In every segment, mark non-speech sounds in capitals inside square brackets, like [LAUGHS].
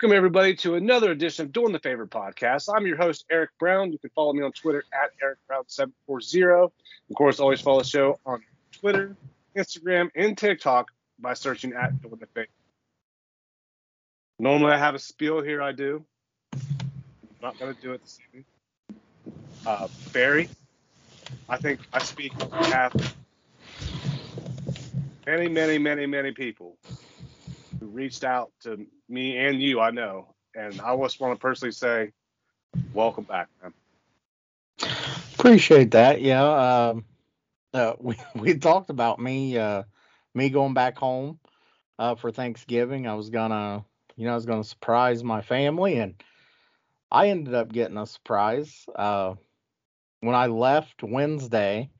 Welcome, everybody, to another edition of Doing the Favorite podcast. I'm your host, Eric Brown. You can follow me on Twitter at EricBrown740. Of course, always follow the show on Twitter, Instagram, and TikTok by searching at Doing the Favorite. Normally, I have a spiel here. I do. I'm not going to do it this evening. Uh, Barry, I think I speak on behalf of many, many, many, many people who reached out to me and you, I know. And I just want to personally say, welcome back, man. Appreciate that. Yeah. Um, uh, [LAUGHS] we we talked about me uh, me going back home uh, for Thanksgiving. I was gonna, you know, I was gonna surprise my family, and I ended up getting a surprise. Uh, when I left Wednesday,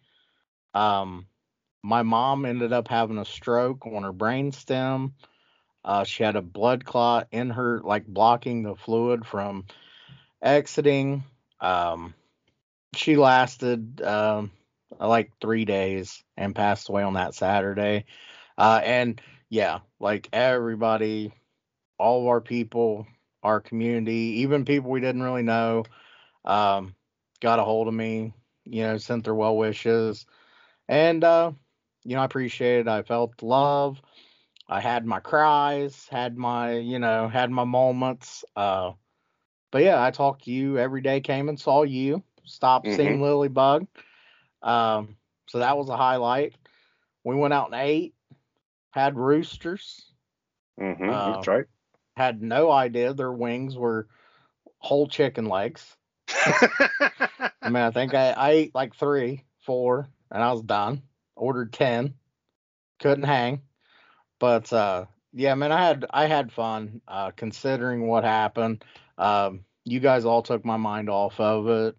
um, my mom ended up having a stroke on her brainstem. Uh, she had a blood clot in her, like blocking the fluid from exiting. Um, she lasted um, like three days and passed away on that Saturday. Uh, and yeah, like everybody, all of our people, our community, even people we didn't really know, um, got a hold of me, you know, sent their well wishes. And, uh, you know, I appreciate it. I felt love. I had my cries, had my, you know, had my moments. Uh, but yeah, I talked to you every day, came and saw you, stopped Mhm. seeing Lilybug. Um, so that was a highlight. We went out and ate, had roosters, Mm-hmm. Uh, That's right. had no idea their wings were whole chicken legs. [LAUGHS] I mean, I think I, I ate like three, four, and I was done. Ordered ten, couldn't hang. But uh, yeah, man, I had I had fun uh, considering what happened. Um, you guys all took my mind off of it,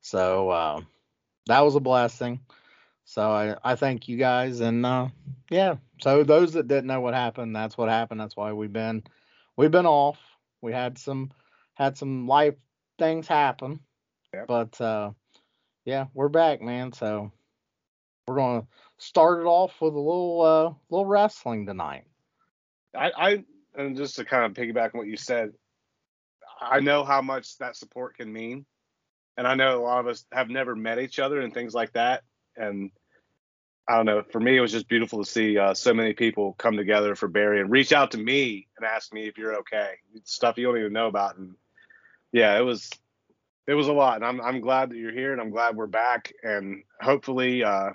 so uh, that was a blessing. So I I thank you guys, and uh, yeah. So those that didn't know what happened, that's what happened. That's why we've been we've been off. We had some had some life things happen. Yep. But uh yeah, we're back, man. So we're gonna start it off with a little uh little wrestling tonight. I, I and just to kind of piggyback on what you said, I know how much that support can mean, and I know a lot of us have never met each other and things like that. And I don't know, for me, it was just beautiful to see uh, so many people come together for Barry and reach out to me and ask me if you're okay, stuff you don't even know about. And yeah, it was it was a lot, and I'm I'm glad that you're here, and I'm glad we're back, and hopefully uh,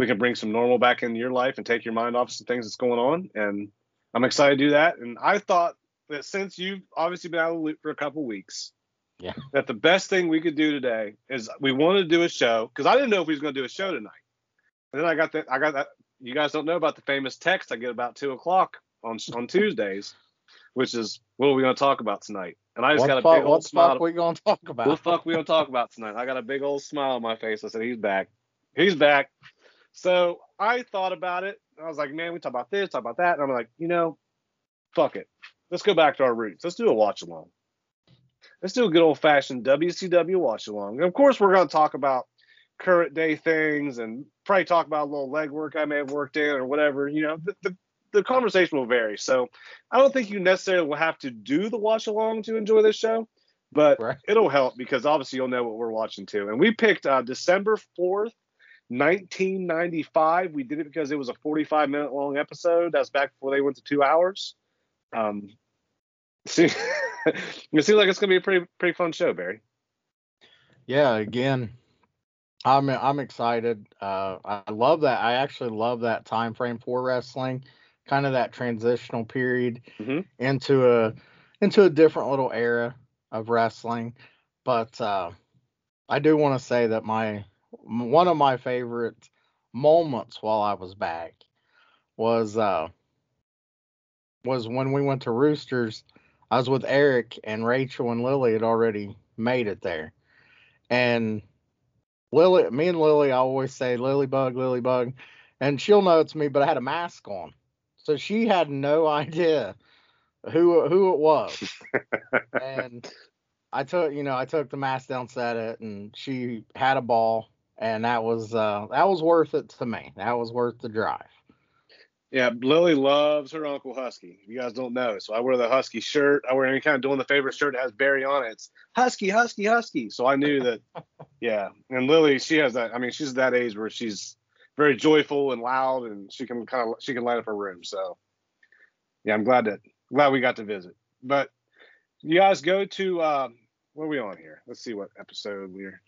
we can bring some normal back into your life and take your mind off some things that's going on. And I'm excited to do that. And I thought that since you've obviously been out of the loop for a couple weeks, Yeah. that the best thing we could do today is we wanted to do a show because I didn't know if we was going to do a show tonight. And then I got that I got that. You guys don't know about the famous text I get about two o'clock on on Tuesdays, which is what are we going to talk about tonight? And I just What got a fuck, big what old the smile. fuck we gonna talk about? What the fuck we gonna talk about tonight? I got a big old smile on my face. I said he's back. He's back. So I thought about it. I was like, man, we talk about this, talk about that, and I'm like, you know, fuck it. Let's go back to our roots. Let's do a watch along. Let's do a good old fashioned WCW watch along. And of course, we're gonna talk about current day things and probably talk about a little legwork I may have worked in or whatever. You know, the, the the conversation will vary. So I don't think you necessarily will have to do the watch along to enjoy this show, but Right. it'll help because obviously you'll know what we're watching too. And we picked uh, December 4th, 1995. We did it because it was a 45 minute long episode. That's back before they went to two hours. Um, [LAUGHS] see, it seems like it's gonna be a pretty pretty fun show, Barry. yeah, again, I'm I'm excited. Uh, I love that. I actually love that time frame for wrestling, kind of that transitional period Mhm. into a into a different little era of wrestling. But uh, I do want to say that my one of my favorite moments while I was back was uh, was when we went to Roosters. I was with Eric and Rachel and Lily had already made it there, and Lily, me and Lily, I always say Lily Bug, Lily Bug, and she'll know it's me, but I had a mask on, so she had no [LAUGHS] idea who who it was, [LAUGHS] and I took you know I took the mask down, set it, and she had a ball, and that was uh that was worth it to me. That was worth the drive. Yeah, Lily loves her Uncle Husky. If you guys don't know, so I wear the Husky shirt. I wear any kind of doing the favorite shirt that has Barry on it. It's Husky, Husky, Husky. So I knew that. [LAUGHS] yeah, and Lily, she has that. I mean, she's that age where she's very joyful and loud, and she can kind of she can light up her room. So yeah, I'm glad that glad we got to visit. But you guys go to uh, what are we on here? Let's see what episode we're.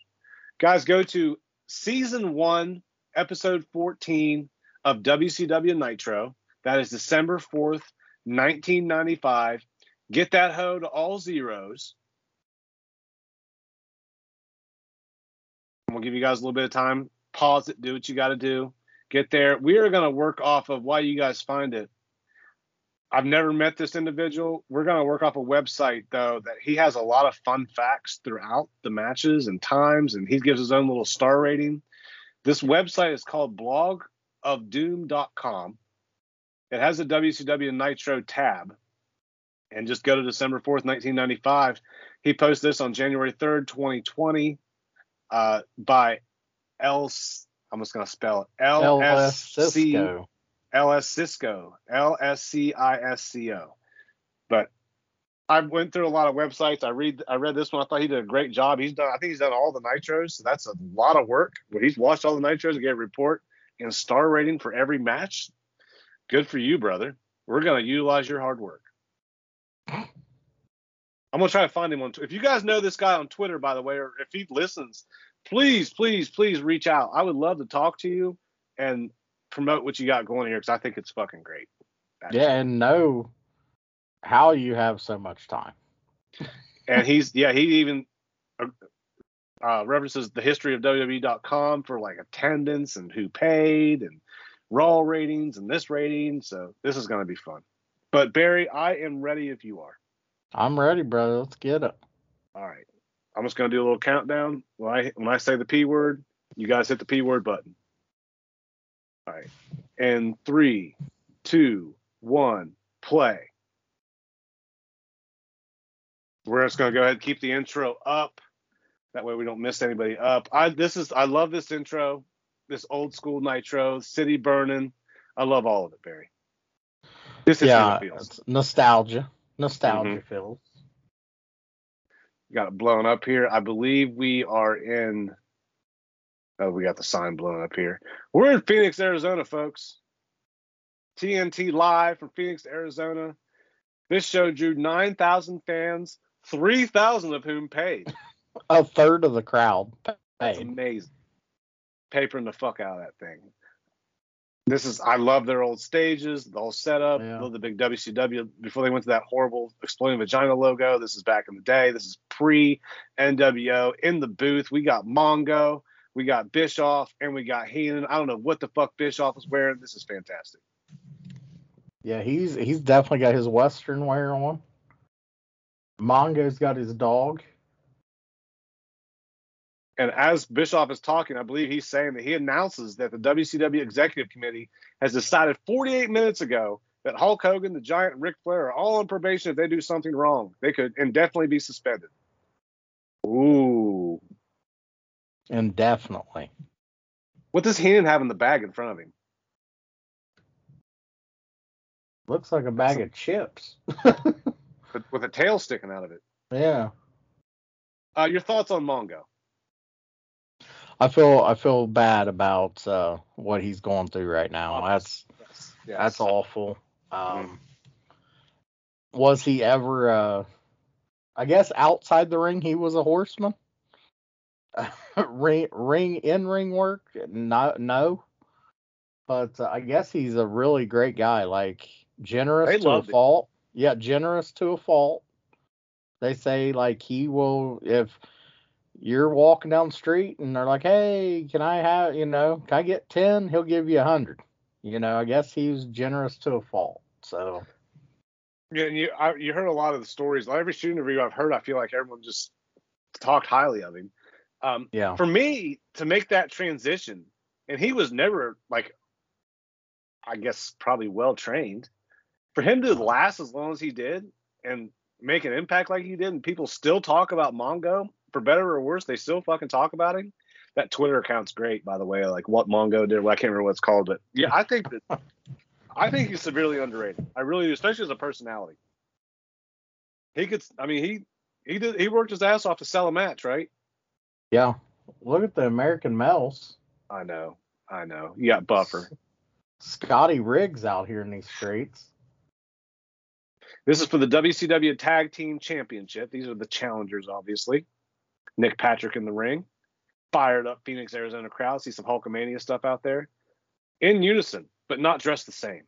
Guys, go to season one, episode 14 of WCW Nitro. That is December 4th, 1995. Get that hoe to all zeros. We'll give you guys a little bit of time. Pause it, do what you got to do. Get there. We are gonna work off of why you guys find it. I've never met this individual. We're gonna work off a website though that he has a lot of fun facts throughout the matches and times, and he gives his own little star rating. This website is called blogofdoom.com. It has a WCW Nitro tab. And just go to December 4th, 1995. He posted this on January 3rd, 2020 uh, by L. I'm just going to spell it L S C Cisco. L S Cisco L S C I S C O. But I went through a lot of websites. I read I read this one. I thought he did a great job. He's done. I think he's done all the nitros. So that's a lot of work. But he's watched all the nitros and get a report and star rating for every match. Good for you, brother. We're gonna utilize your hard work. I'm gonna try to find him on. If you guys know this guy on Twitter, by the way, or if he listens, please, please, please reach out. I would love to talk to you and promote what you got going here because I think it's fucking great. Yeah, and know how you have so much time. and he's [LAUGHS] yeah he even uh, uh, references the history of WWE.com for like attendance and who paid and raw ratings and this rating. So this is going to be fun. But Barry, I am ready if you are. I'm ready, brother. Let's get it. All right, I'm just going to do a little countdown. When I when I say the p word, you guys hit the p word button. All right, and three, two, one, play. We're just gonna go ahead and keep the intro up. That way we don't miss anybody up. I this is I love this intro, this old school nitro, city burning. I love all of it, Barry. This is yeah, how feels. it's nostalgia. Nostalgia Mhm. feels. Got it blown up here. I believe we are in. Oh, we got the sign blown up here. We're in Phoenix, Arizona, folks. TNT live from Phoenix, Arizona. This show drew 9,000 fans, 3,000 of whom paid. A third of the crowd That's paid. amazing. Papering the fuck out of that thing. This is I love their old stages, the whole setup, Yeah. love the big WCW before they went to that horrible exploding vagina logo. This is back in the day. This is pre NWO in the booth. We got Mongo, we got Bischoff, and we got Heenan. I don't know what the fuck Bischoff is wearing. This is fantastic. Yeah, he's he's definitely got his western wear on. Mongo's got his dog. And as Bischoff is talking, I believe he's saying that he announces that the WCW Executive Committee has decided 48 minutes ago that Hulk Hogan, the Giant, and Ric Flair are all on probation if they do something wrong. They could indefinitely be suspended. Ooh. Indefinitely. What does Heenan have in the bag in front of him? Looks like a bag of chips. [LAUGHS] With, with a tail sticking out of it. yeah. Uh, your thoughts on Mongo? I feel I feel bad about uh, what he's going through right now. That's Yes. yes. that's awful. Um, was he ever? Uh, I guess outside the ring, he was a horseman. [LAUGHS] ring ring in ring work, no no. But uh, I guess he's a really great guy. Like generous They to a it. fault. Yeah, generous to a fault. They say like he will if you're walking down the street and they're like, "Hey, can I have you know? Can I get ten? He'll give you a hundred. You know, I guess he's generous to a fault. So Yeah, and you I, you heard a lot of the stories. Like Every shooting interview I've heard, I feel like everyone just talked highly of him. Um, Yeah. for me to make that transition, and he was never like, I guess probably well trained. For him to last as long as he did and make an impact like he did, and people still talk about Mongo for better or worse, they still fucking talk about him. That Twitter account's great, by the way. Like what Mongo did, well, I can't remember what it's called, but yeah, I think that [LAUGHS] I think he's severely underrated. I really do, especially as a personality. He could, I mean, he he did he worked his ass off to sell a match, right? Yeah. Look at the American Males. I know, I know. You got Buffer. Scotty Riggs out here in these streets. This is for the WCW Tag Team Championship. These are the challengers, obviously. Nick Patrick in the ring. Fired up Phoenix, Arizona crowd. See some Hulkamania stuff out there. In unison, but not dressed the same.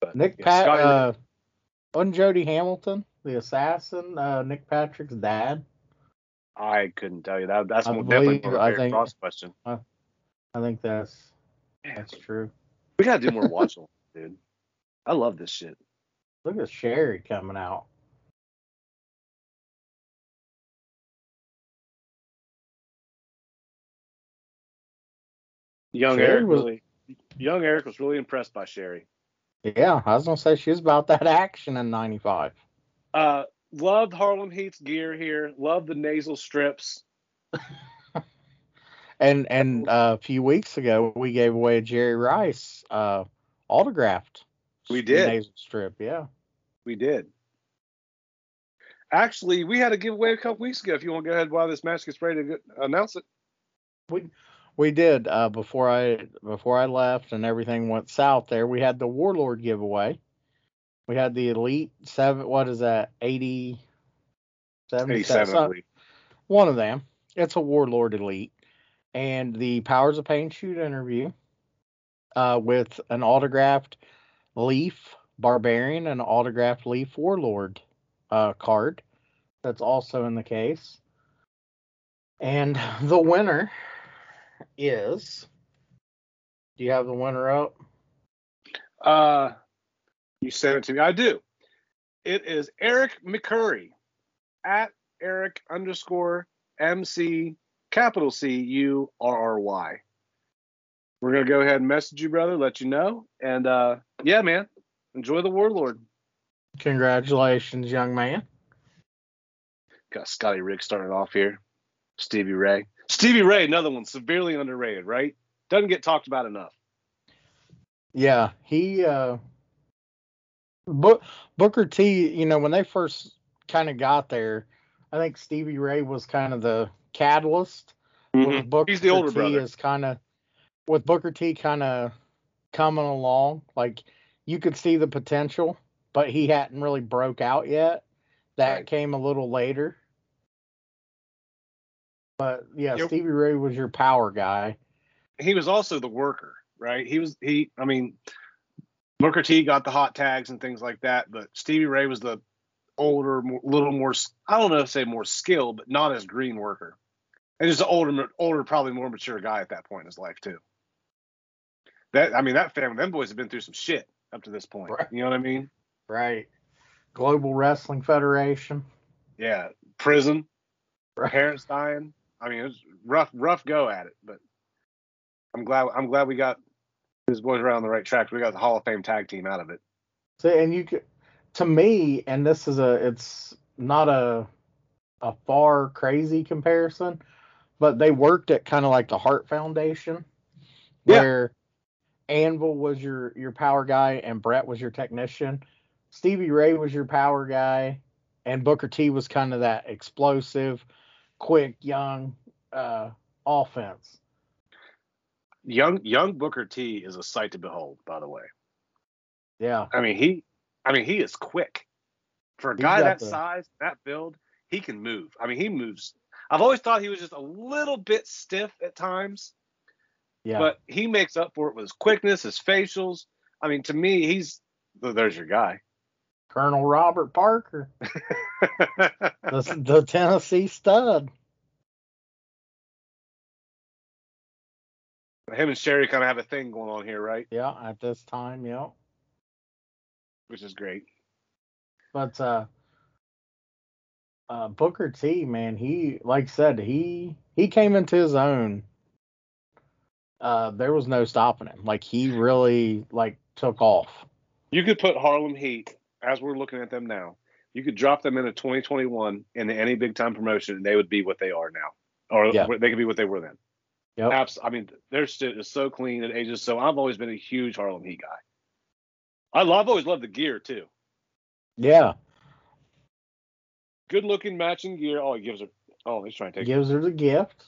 But, Nick yeah, Pat uh wasn't Jody Hamilton, the assassin, uh Nick Patrick's dad. I couldn't tell you that. That's I more, definitely believe- I a think- Cross question. I think that's Man, that's true. we gotta do more [LAUGHS] watch dude. I love this shit. Look at Sherri coming out. Young Sherri Eric was- really, young Eric was really impressed by Sherri. Yeah, I was gonna say she was about that action in '95. Uh, loved Harlem Heat's gear here. Love the nasal strips. [LAUGHS] And and uh, a few weeks ago we gave away a Jerry Rice uh, autographed. We did. nasal strip. Yeah. We did. Actually, we had a giveaway a couple weeks ago. If you want to go ahead while this match gets ready to get, announce it. we We did uh, before I before I left and everything went south. There we had the Warlord giveaway. We had the Elite Seven. What is that? 80, 77, 87, I some- one of them. It's a Warlord Elite, and the Powers of Pain shoot interview uh, with an autographed Leaf Barbarian and an autographed Leaf Warlord uh, card. That's also in the case. And [LAUGHS] the winner is. Do you have the winner up? Uh, you sent it to me. I do. It is Eric McCurry at Eric underscore MC capital C U R R Y. We're gonna go ahead and message you, brother, let you know. And uh, yeah, man, enjoy the Warlord. Congratulations, young man. Got Scotty Riggs starting off here. Stevie Ray. Stevie Ray, another one, severely underrated, right? Doesn't get talked about enough. Yeah, he uh Book, Booker T, you know, when they first kind of got there, I think Stevie Ray was kind of the catalyst. With Booker Mm-hmm. He's the older T brother. is kind of with Booker T kind of coming along, like you could see the potential, but he hadn't really broke out yet. That Right. came a little later. But yeah, Yep. Stevie Ray was your power guy. He was also the worker, right? He was he. I mean, Booker T got the hot tags and things like that, but Stevie Ray was the older, more, little more. I don't know if say more skilled, but not as green worker. And just an older, older, probably more mature guy at that point in his life too. That I mean, that family, them boys have been through some shit up to this point. Right. You know what I mean? Right. Global Wrestling Federation. Yeah, prison, Right. parents dying. I mean, it was rough, rough go at it, but I'm glad. I'm glad we got these boys around the right track. We got the Hall of Fame tag team out of it. So, and you could, to me, and this is a, it's not a, a far crazy comparison, but they worked at kind of like the Heart Foundation, Yeah. where Anvil was your your power guy and Brett was your technician. Stevie Ray was your power guy, and Booker T was kind of that explosive, quick, young uh, offense. Young, young Booker T is a sight to behold. By the way, Yeah, I mean he, I mean he is quick for a He's guy that the- size, that build. He can move. I mean he moves. I've always thought he was just a little bit stiff at times. yeah. but he makes up for it with his quickness, his facials. I mean, to me, he's there's your guy. Colonel Robert Parker, [LAUGHS] the, the Tennessee stud. Him and Sherri kind of have a thing going on here, right? Yeah, at this time, yeah. which is great. But uh, uh, Booker T, man, he like I said, he he came into his own. Uh, there was no stopping him. Like he really like took off. You could put Harlem Heat as we're looking at them now. You could drop them into 2021 into any big time promotion, and they would be what they are now, or Yeah. they could be what they were then. Yep. Abs- I mean, their shit is so clean and ages so. I've always been a huge Harlem Heat guy. I love, I've always loved the gear too. Yeah, Good looking matching gear. Oh, he gives her. Oh, he's trying to take. gives her the gift.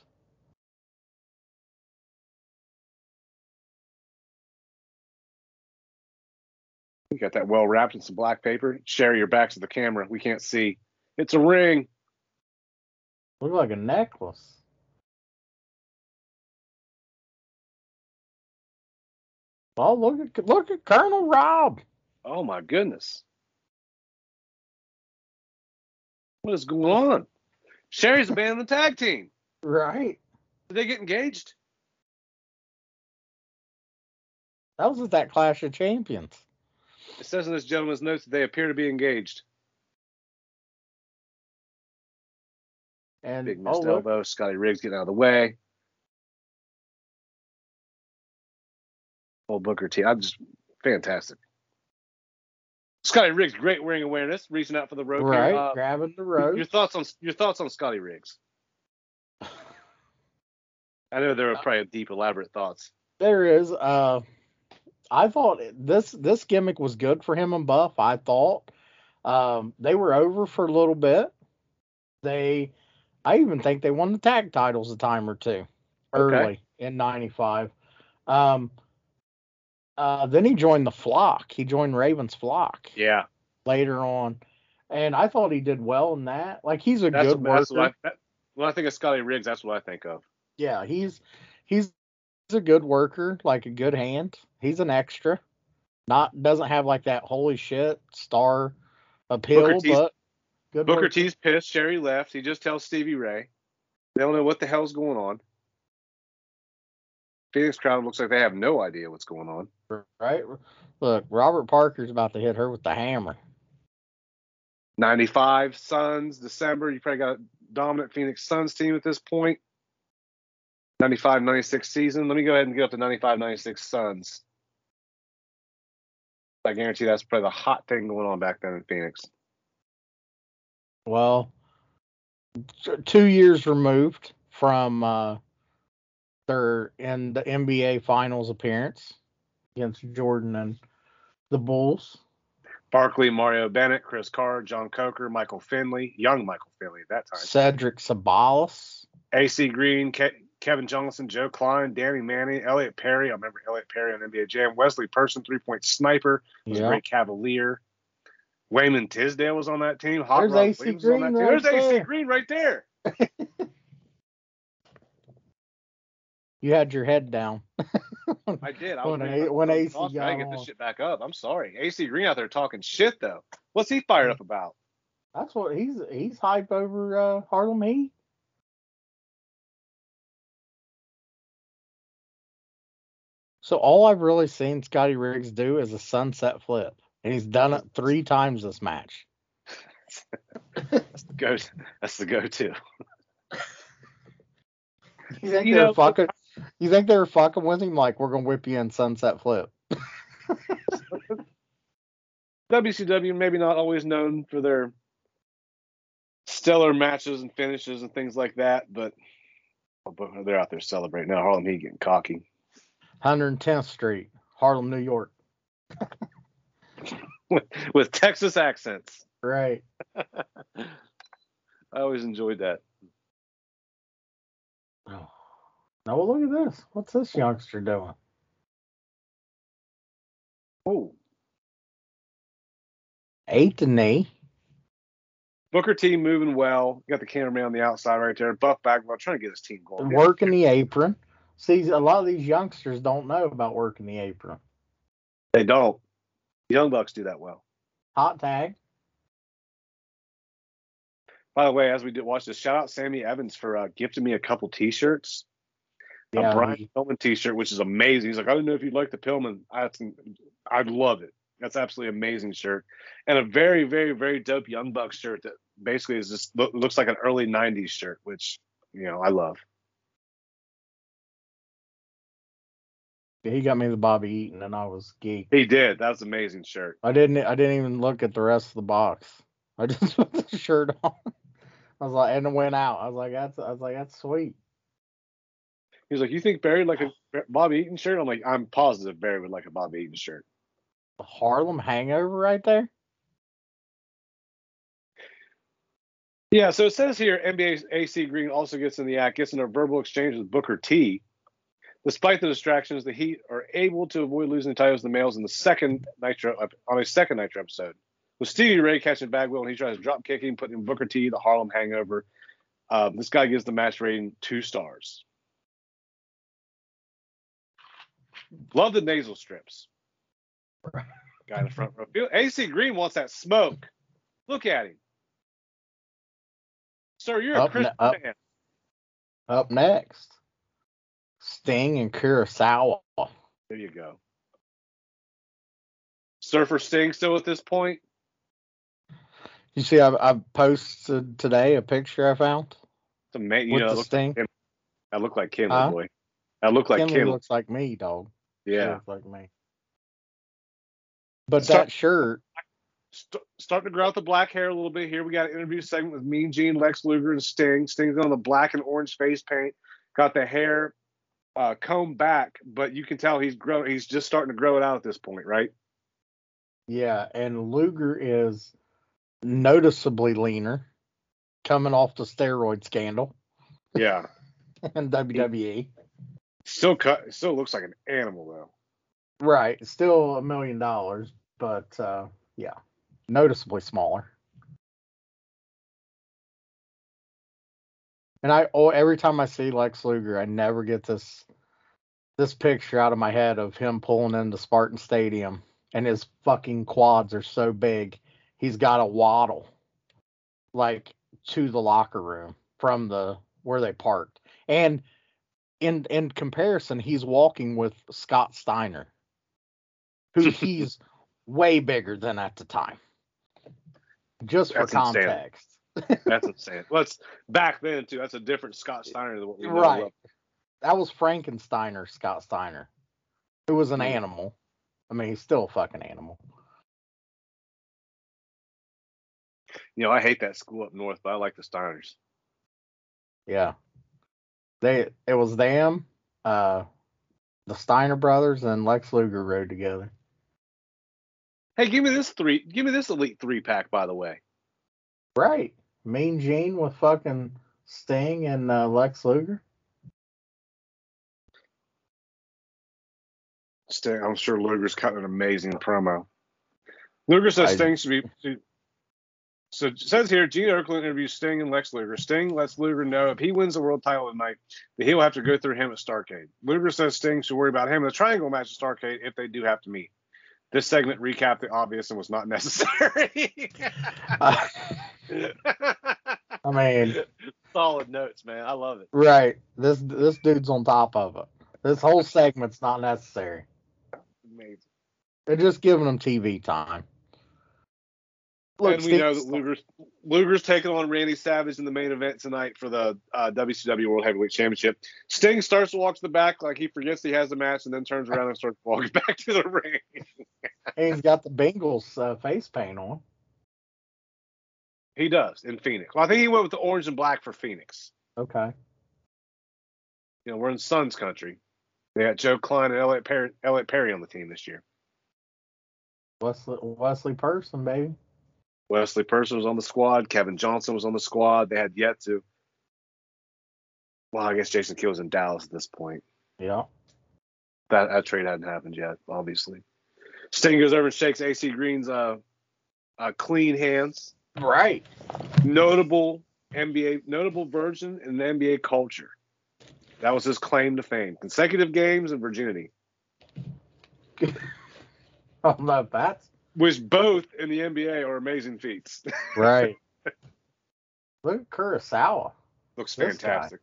You got that well wrapped in some black paper. Sherri, your back's to the camera. We can't see. It's a ring. Look like a necklace. Oh, look at look at Colonel Rob. Oh my goodness. What is going on? Sherri's a band in the tag team. Right. Did they get engaged? That was at that Clash of Champions. It says in this gentleman's notes that they appear to be engaged. And Big oh, missed look, elbow. Scotty Riggs getting out of the way. Old Booker T. I'm just fantastic. Scotty Riggs, great ring awareness, reaching out for the rope. right, Uh, grabbing the rope. your thoughts on your thoughts on Scotty Riggs? I know there are probably deep, elaborate thoughts. There is. Uh, I thought this this gimmick was good for him and Buff. I thought um, they were over for a little bit. They, I even think they won the tag titles a time or two early Okay. in '95. Um, uh, then he joined the flock. He joined Raven's flock Yeah, later on, and I thought he did well in that. Like he's a that's, good what, worker. what I, that, when I think of Scotty Riggs, that's what I think of. Yeah, he's he's a good worker, like a good hand. He's an extra. Not doesn't have like that holy shit star appeal, Booker T's- but good Booker worker. T's pissed. Sherri left. He just tells Stevie Ray. They don't know what the hell's going on. Phoenix crowd looks like they have no idea what's going on. right? Look, Robert Parker's about to hit her with the hammer. 95 Suns, December. You probably got a dominant Phoenix Suns team at this point. 95 96 season. Let me go ahead and get up to 95 96 Suns. I guarantee that's probably the hot thing going on back then in Phoenix. Well, two years removed from uh, their in the NBA Finals appearance against Jordan and the Bulls. Barkley, Mario Bennett, Chris Carr, John Coker, Michael Finley, young Michael Finley at that time. Cedric Ceballos. AC Green, Ke- Kevin Johnson, Joe Kleine, Danny Manning, Elliot Perry. I remember Elliot Perry on NBA Jam. Wesley Person, three point sniper, was a great Cavalier. Wayman Tisdale was on that team. Hot There's Rod AC Williams was on that Green team. right There's AC. Green right there. [LAUGHS] You had your head down. I did. I [LAUGHS] When was A- when AC gotta get this shit back up. I'm sorry. AC Green out there talking shit though. What's he fired up about? That's what he's he's hype over uh, Harlem Heat. So all I've really seen Scotty Riggs do is a sunset flip, and he's done it three times this match. That's the go. That's the go-to. [LAUGHS] You think You they're know- fucking? You think they're fucking with him? Like we're gonna whip you in sunset flip? WCW maybe not always known for their stellar matches and finishes and things like that, but but they're out there celebrating now. Harlem Heat getting cocky. 110th Street, Harlem, New York. [LAUGHS] with, with Texas accents. Right. [LAUGHS] I always enjoyed that. Oh. Now well, look at this. What's this youngster doing? Oh, Eight to knee. Booker T moving well. Got the cameraman on the outside right there. Buff Bagwell trying to get his team going. working the apron. See, a lot of these youngsters don't know about working the apron. They don't. Young Bucks do that well. Hot tag. By the way, as we did watch this, shout out Sammy Evans for uh, gifting me a couple T-shirts. A Brian he- Pillman T-shirt, which is amazing. He's like, I don't know if you'd like the Pillman. I, I love it. That's absolutely amazing shirt, and a very, very, very dope Young Bucks shirt that basically is just lo- looks like an early '90s shirt, which you know I love. He got me the Bobby Eaton, and I was geeked. He did. That was an amazing shirt. I didn't. I didn't even look at the rest of the box. I just [LAUGHS] put the shirt on. I was like, and it went out. I was like, that's. I was like, that's sweet. He's like, "You think Barry like a Bobby Eaton shirt?" I'm like, "I'm positive Barry would like a Bobby Eaton shirt." The Harlem Hangover right there. Yeah, so it says here NBA AC Green also gets in the act, gets in a verbal exchange with Booker T. Despite the distractions, the Heat are able to avoid losing the titles to the males in the second Nitro on a second Nitro episode. With Stevie Ray catching Bagwell and he tries drop kicking, putting Booker T, the Harlem Hangover. Um, this guy gives the match rating two stars. Love the nasal strips. Guy in the front row. AC Green wants that smoke. Look at him. Sir, you're a Up Christian ne- up. man. Up next, Sting and Kurasawa. There you go. Surfer Sting still at this point? You see, I, I posted today a picture I found It's amazing. You know, I look, Sting. I look like Kim, Huh? boy. I look like Kinley Kim. looks like me, dog. Yeah. like me. But Start- that shirt, St- starting to grow out the black hair a little bit here. We got an interview segment with Mean Gene, Lex Luger, and Sting. Sting's on the black and orange face paint. Got the hair uh, combed back, but you can tell he's grow. He's just starting to grow it out at this point, right? yeah, and Luger is noticeably leaner, coming off the steroid scandal Yeah. [LAUGHS] and WWE. Still cut. Still looks like an animal though. Right, still a million dollars, but uh, yeah, noticeably smaller. And I oh, every time I see Lex Luger, I never get this this picture out of my head of him pulling into Spartan Stadium and his fucking quads are so big, he's got to waddle like to the locker room from the where they parked. And in in comparison, he's walking with Scott Steiner, who [LAUGHS] he's way bigger than at the time. Just for That's insane. That's [LAUGHS] insane. Well, it's back then too. That's a different Scott Steiner than what we know. Right. of. That was Frankensteiner, Scott Steiner, who was an Yeah. animal. I mean, he's still a fucking animal. You know, I hate that school up north, but I like the Steiners. Yeah. They it was them, uh the Steiner brothers and Lex Luger rode together. Hey, give me this three. Give me this elite three pack, by the way. Right. Mean Gene with fucking Sting and uh, Lex Luger. Sting, I'm sure Luger's cutting an amazing promo. Luger says I- Sting should be. Should- so it says here, Gene Okerlund interviews Sting and Lex Luger. Sting lets Luger know if he wins the world title tonight, that he'll have to go through him at Starcade. Luger says Sting should worry about him in the triangle match at Starcade if they do have to meet. This segment recapped the obvious and was not [LAUGHS] necessary. [LAUGHS] I mean, Solid notes, man. I love it. right. This this dude's on top of it. This whole segment's not necessary. Amazing. They're just giving them TV time. Look, and we know that Luger's Luger's taking on Randy Savage in the main event tonight for the uh, WCW World Heavyweight Championship. Sting starts to walk to the back like he forgets he has the match, and then turns around and starts walking [LAUGHS] back to the ring. [LAUGHS] and he's got the Bengals uh, face paint on. He does in Phoenix. Well, I think he went with the orange and black for Phoenix. Okay. You know, we're in Suns country. They got Joe Kleine and Elliot Perry, Elliot Perry on the team this year. Wesley Wesley Person, baby. Wesley Person was on the squad. Kevin Johnson was on the squad. They had yet to. Well, I guess Jason Kidd was in Dallas at this point. Yeah. that, that trade hadn't happened yet, obviously. Sting goes over and shakes AC Green's uh, uh, clean hands. Right. Notable NBA, notable version in the NBA culture. That was his claim to fame. Consecutive games and virginity, Oh no, that's which both in the NBA are amazing feats. [LAUGHS] right. Look at Kurasawa. Looks This guy. fantastic.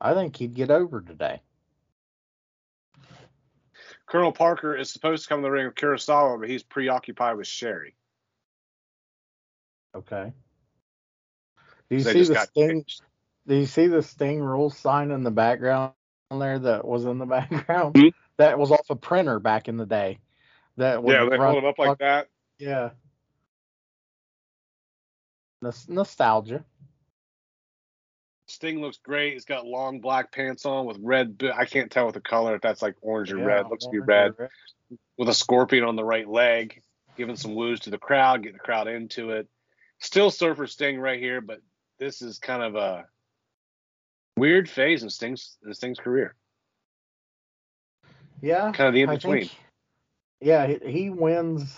I think he'd get over today. Colonel Parker is supposed to come in the ring with Kurasawa, but he's preoccupied with Sherri. Okay. Do you They see the got Sting? Do you see the Sting rules sign in the background there that was in the [LAUGHS] background? Mhm. That was off a printer back in the day. That would Yeah, they run- hold him up like that. Yeah. Nos- nostalgia. Sting looks great. He's got long black pants on with red. I can't tell with the color if that's like orange or Yeah, red. Looks to be or red. With a scorpion on the right leg, giving some woos to the crowd, getting the crowd into it. Still Surfer Sting right here, but this is kind of a weird phase in Sting's in Sting's career. Yeah. Kind of the in between. yeah, he, he wins.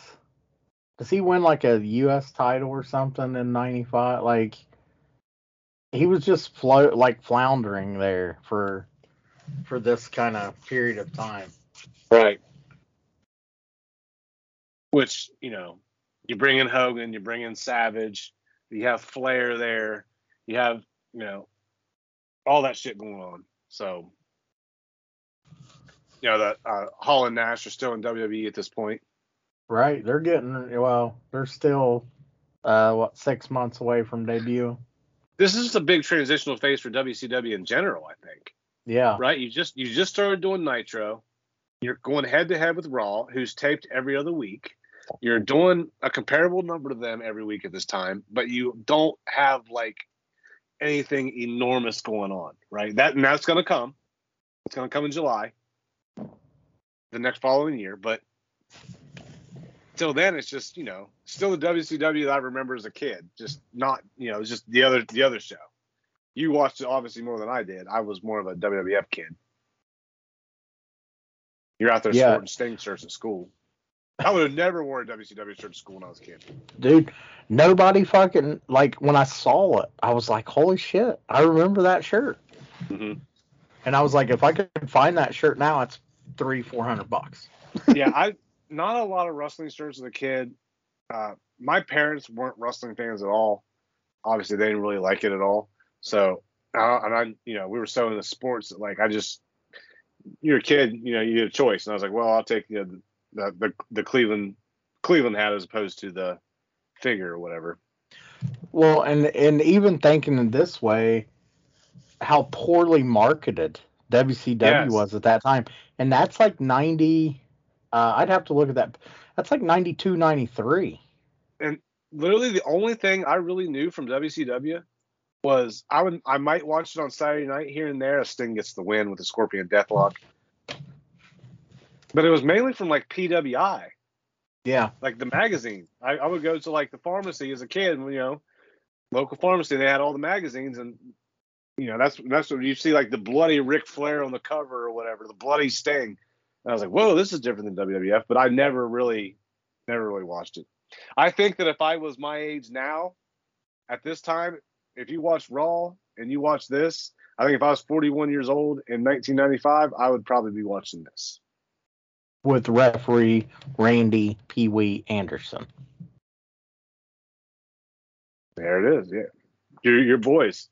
Does he win like a U.S. title or something in '95? Like, he was just float like floundering there for for this kind of period of time. Right. Which, you know, you bring in Hogan, you bring in Savage, you have Flair there, you have, you know, all that shit going on. So, you know, that uh, Hall and Nash are still in WWE at this point. Right? They're getting well. They're still uh what six months away from debut. This is just a big transitional phase for WCW in general, I think. Yeah. Right? You just you just started doing Nitro. You're going head to head with Raw, who's taped every other week. You're doing a comparable number to them every week at this time, but you don't have like anything enormous going on, right? That and that's gonna come. It's gonna come in July, the next following year. But till then, it's just you know still the WCW that I remember as a kid, just not you know just the other the other show. You watched it obviously more than I did. I was more of a WWF kid. You're out there Yeah. sporting Sting shirts at school. I would have never worn a WCW shirt to school when I was a kid. Dude, nobody fucking like when I saw it, I was like, holy shit, I remember that shirt. hmm And I was like, if I could find that shirt now, it's three, four hundred bucks. [LAUGHS] yeah, I not a lot of wrestling shirts as a kid. Uh, my parents weren't wrestling fans at all. Obviously, they didn't really like it at all. So, uh, and I, you know, we were so into sports that like I just, you're a kid, you know, you get a choice, and I was like, well, I'll take you know, the the the Cleveland Cleveland hat as opposed to the figure or whatever. Well, and and even thinking in this way, how poorly marketed WCW Yes. was at that time, and that's like ninety. Uh, I'd have to look at that. That's like 92, 93. And literally the only thing I really knew from WCW was I would I might watch it on Saturday night here and there. as Sting gets the win with the Scorpion Deathlock, but it was mainly from like PWI, Yeah, like the magazine. I, I would go to like the pharmacy as a kid, you know, local pharmacy. They had all the magazines, and you know that's that's what you see like the bloody Ric Flair on the cover or whatever, the bloody Sting. And I was like, whoa, this is different than WWF, but I never really, never really watched it. I think that if I was my age now, at this time, if you watch Raw and you watch this, I think if I was 41 years old in 1995, I would probably be watching this. with referee Randy Pee Wee Anderson. There it is. Yeah, your your boys.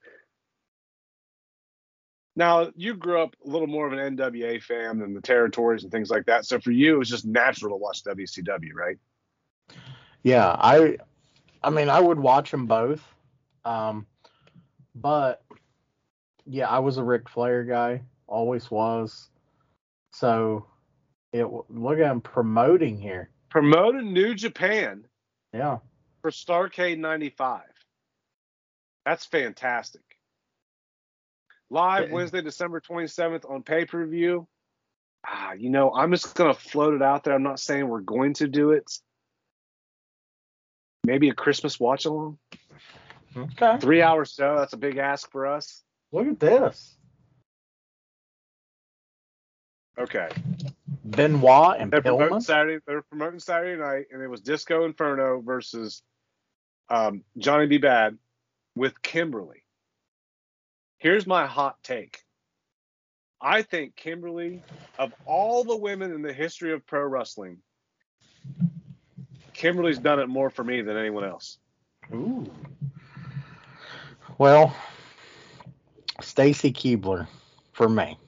Now you grew up a little more of an NWA fan than the territories and things like that. So for you, it was just natural to watch WCW, right? Yeah, I, I mean, I would watch them both, um, but yeah, I was a Ric Flair guy, always was. So, it look at him promoting here. promoting New Japan Yeah, for Starcade 95. That's fantastic. Live. Wednesday, December 27th on pay per view. Ah, you know, I'm just going to float it out there. I'm not saying we're going to do it. Maybe a Christmas watch along. okay. Three hour show. That's a big ask for us. Look at this, Okay. Benoit and They're promoting. Saturday. They're promoting Saturday night, and it was Disco Inferno versus um, Johnny B. Bad with Kimberly. Here's my hot take. I think Kimberly, of all the women in the history of pro wrestling, Kimberly's done it more for me than anyone else. Ooh. Well, Stacy Keibler for me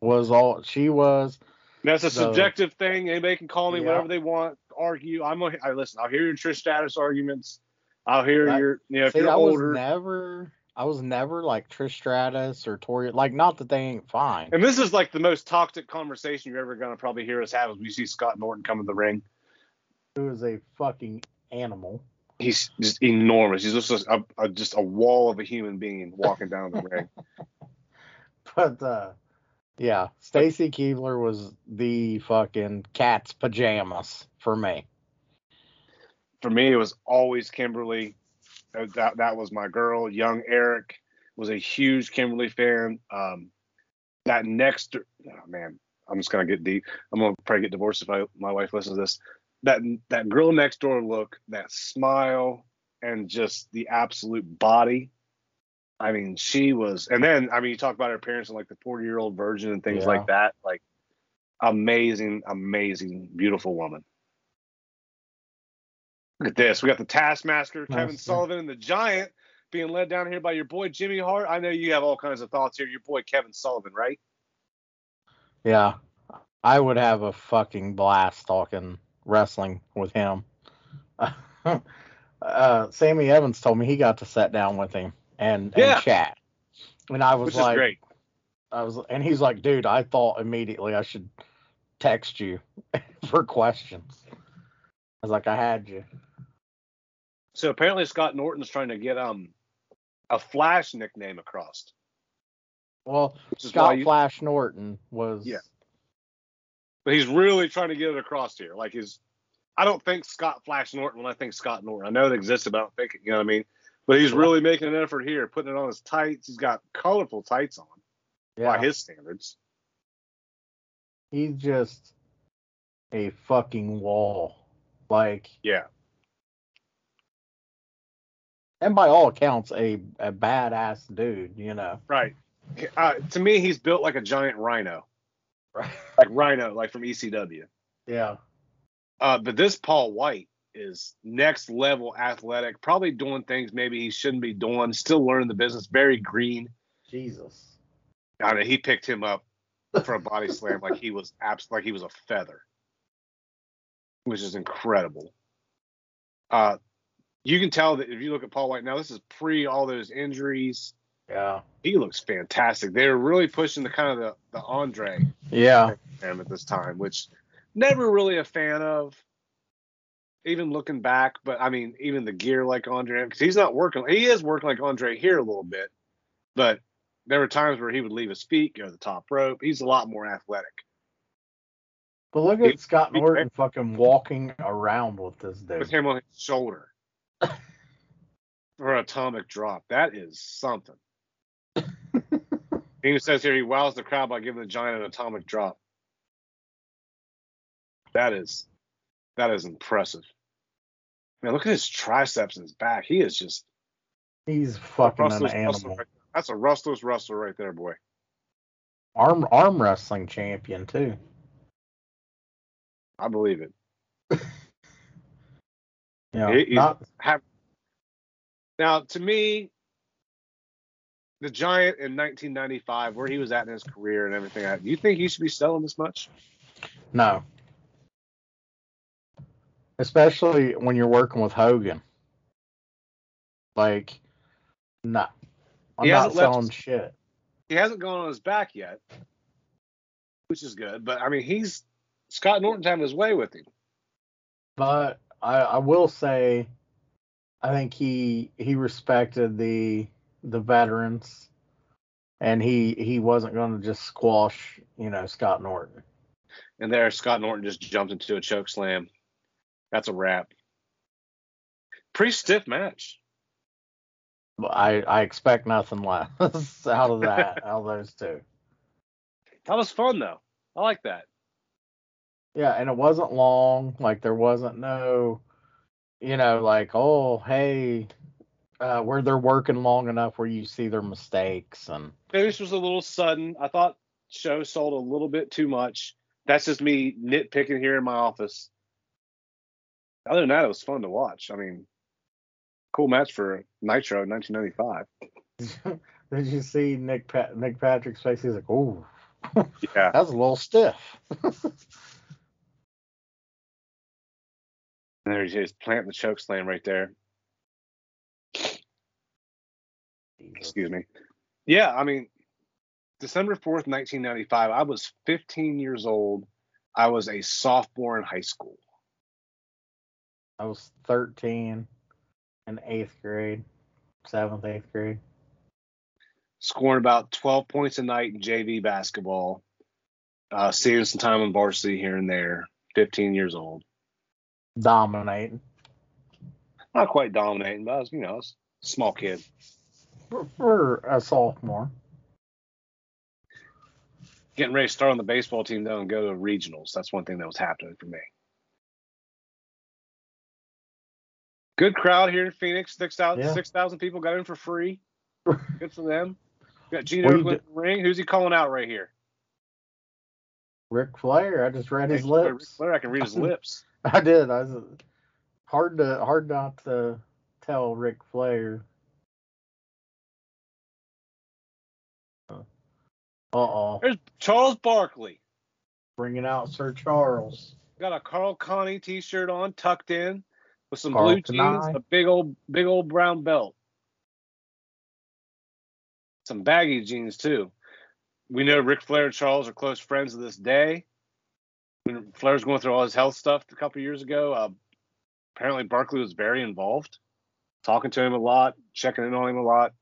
was all she was That's a So- subjective thing. Anybody can call me Yeah. whatever they want, argue. I'm a, I listen. I'll hear your Trish Stratus arguments. I'll hear That- your you know if See, you're I was older. never, I was never like Trish Stratus or Tori. Like, not that they ain't fine. and this is like the most toxic conversation you're ever gonna probably hear us have as we see Scott Norton come in the ring. Who is a fucking animal? He's just enormous. He's just a, a just a wall of a human being walking down the ring. [LAUGHS] But uh, yeah, Stacy Keibler was the fucking cat's pajamas for me. For me, it was always Kimberly. That that was my girl. Young Eric was a huge Kimberly fan. Um, that next, oh man, I'm just gonna get deep. I'm gonna probably get divorced if I, my wife listens to this. That that girl next door look, that smile, and just the absolute body. I mean, she was, and then I mean, you talk about her parents and like the 40 year old virgin and things Yeah. like that. Like, amazing, amazing, beautiful woman. Look at this. We got the Taskmaster, Kevin Nice. Sullivan, and the Giant being led down here by your boy Jimmy Hart. I know you have all kinds of thoughts here. Your boy Kevin Sullivan, right? Yeah, I would have a fucking blast talking wrestling with him. [LAUGHS] uh, Sammy Evans told me he got to sit down with him and, and Yeah. chat, and I was Which like, is great. I was, and he's like, dude, I thought immediately I should text you [LAUGHS] for questions. I was like, I had you. So apparently Scott Norton's trying to get um a Flash nickname across. Well, Which is why Scott you, Flash Norton was. Yeah. but he's really trying to get it across here. Like his I don't think Scott Flash Norton when I think Scott Norton. I know it exists, but I don't think it, you know what I mean? But he's really making an effort here, putting it on his tights. He's got colorful tights on yeah. by his standards. he's just a fucking wall. Like, Yeah. and by all accounts, a a badass dude. You know. Right. Uh, to me, he's built like a giant rhino, Right. [LAUGHS] like Rhino, like from ECW. Yeah. Uh, but this Paul White is next level athletic, probably doing things maybe he shouldn't be doing, still learning the business. Very green. Jesus. I mean, he picked him up for a body slam like he was abs- like he was a feather, which is incredible. Uh, you can tell that if you look at Paul White now, this is pre all those injuries. Yeah. He looks fantastic. They're really pushing the kind of the, the Andre Yeah. him at this time, which never really a fan of. Even looking back, but I mean, even the gear like Andre, because he's not working. He is working like Andre here a little bit, but there were times where he would leave his feet, go to the top rope. He's a lot more athletic. But look at Scott Norton fucking walking around with this dude. With him on his shoulder for an atomic drop, that is something. he says here he wows the crowd by giving the giant an atomic drop. That is that is impressive. Man, look at his triceps and his back. He is just He's fucking an animal. Right- That's a Rustler's wrestler right there, boy. Arm arm wrestling champion too. I believe it. [LAUGHS] Yeah. He's- not, Have now to me, the Giant in 1995, where he was at in his career and everything. Uh, do you think he should be selling this much? no. Especially when you're working with Hogan. Like, no. I'm He not hasn't left selling shit. He hasn't gone on his back yet, which is good. But I mean, he's Scott Norton's having his way with him. But I, I will say, I think he he respected the the veterans, and he he wasn't going to just squash you know Scott Norton. And there, Scott Norton just jumped into a choke slam. That's a wrap. Pretty stiff match. I I expect nothing less [LAUGHS] out of that [LAUGHS] out of those two. That was fun though. I like that. Yeah, and it wasn't long. Like there wasn't no, you know, like oh hey, uh, where they're working long enough where you see their mistakes and finish was a little sudden. I thought show sold a little bit too much. That's just me nitpicking here in my office. Other than that, it was fun to watch. I mean, cool match for Nitro in 1995. [LAUGHS] Did you see Nick pa- Nick Patrick's face? He's like, "Ooh, Yeah, [LAUGHS] that was a little stiff." [LAUGHS] And there he is, planting the choke slam right there. Excuse me. Yeah, I mean, December 4th, 1995, I was 15 years old. I was a sophomore in high school. I was 13 in eighth grade, seventh, eighth grade. Scoring about 12 points a night in JV basketball. Uh, seeing some time on varsity here and there. 15 years old. Dominating. Not quite dominating, but I was, you know, I was a small kid. For, for a sophomore. Getting ready to start on the baseball team though and go to regionals. That's one thing that was happening for me. Good crowd here in Phoenix. Six thousand Yeah. six thousand people got in for free. [LAUGHS] Good for them. Got Okerlund in the ring. Who's he calling out right here? Ric Flair, I just read his Ric lips. Flair, I can read his [LAUGHS] lips. I did. I was hard to hard not to tell Ric Flair. Uh oh, There's Charles Barkley. bringing out Sir Charles. Got a Carl Connie t-shirt on, tucked in, with some Carl blue jeans, a big old, big old brown belt, some baggy jeans too. We know Ric Flair and Charles are close friends to this day. When Flair's going through all his health stuff a couple years ago, uh, apparently Barkley was very involved, talking to him a lot, checking in on him a lot.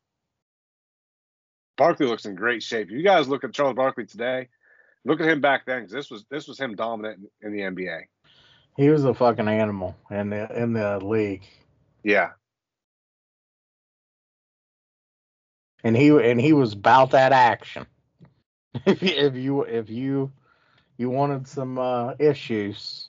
Barkley looks in great shape. If you guys look at Charles Barkley today, look at him back then, because this was this was him dominant in, in the NBA. He was a fucking animal in the in the league, Yeah, and he and he was about that action. [LAUGHS] If you if you you wanted some uh, issues,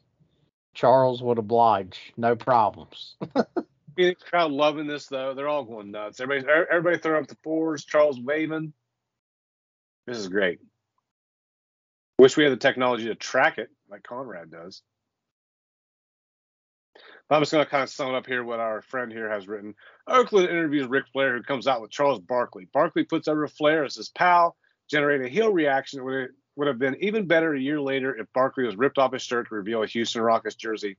Charles would oblige, no problems. [LAUGHS] Phoenix crowd loving this though. They're all going nuts. Everybody, everybody throwing up the fours. Charles waving. This is great. Wish we had the technology to track it like Conrad does. I'm just going to kind of sum up here what our friend here has written. Okerlund interviews Ric Flair, who comes out with Charles Barkley. Barkley puts over Flair as his pal, generating a heel reaction that would, would have been even better a year later if Barkley was ripped off his shirt to reveal a Houston Rockets jersey.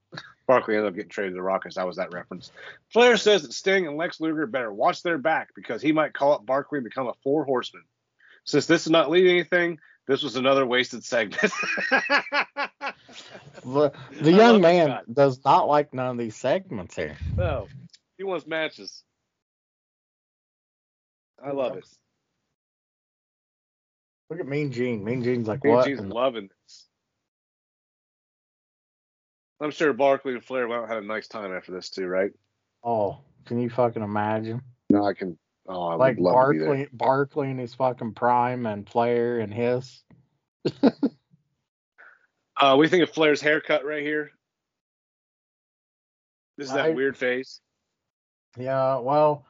Barkley ended up getting traded to the Rockets. That was that reference. Flair says that Sting and Lex Luger better watch their back because he might call up Barkley and become a four horseman. Since this is not leading anything, this was another wasted segment. [LAUGHS] The, the young man guy. does not like none of these segments here. no, he wants matches. I love it. Look at Mean Gene. Mean Gene's like, Mean what? Gene's loving this. I'm sure Barkley and Flair went out had a nice time after this too, right? Oh, can you fucking imagine? No, I can. Oh, I like would love to be there. Barkley, Barkley in his fucking prime and Flair and his. [LAUGHS] Uh, we think of Flair's haircut right here. This is that Right. weird face. Yeah, well,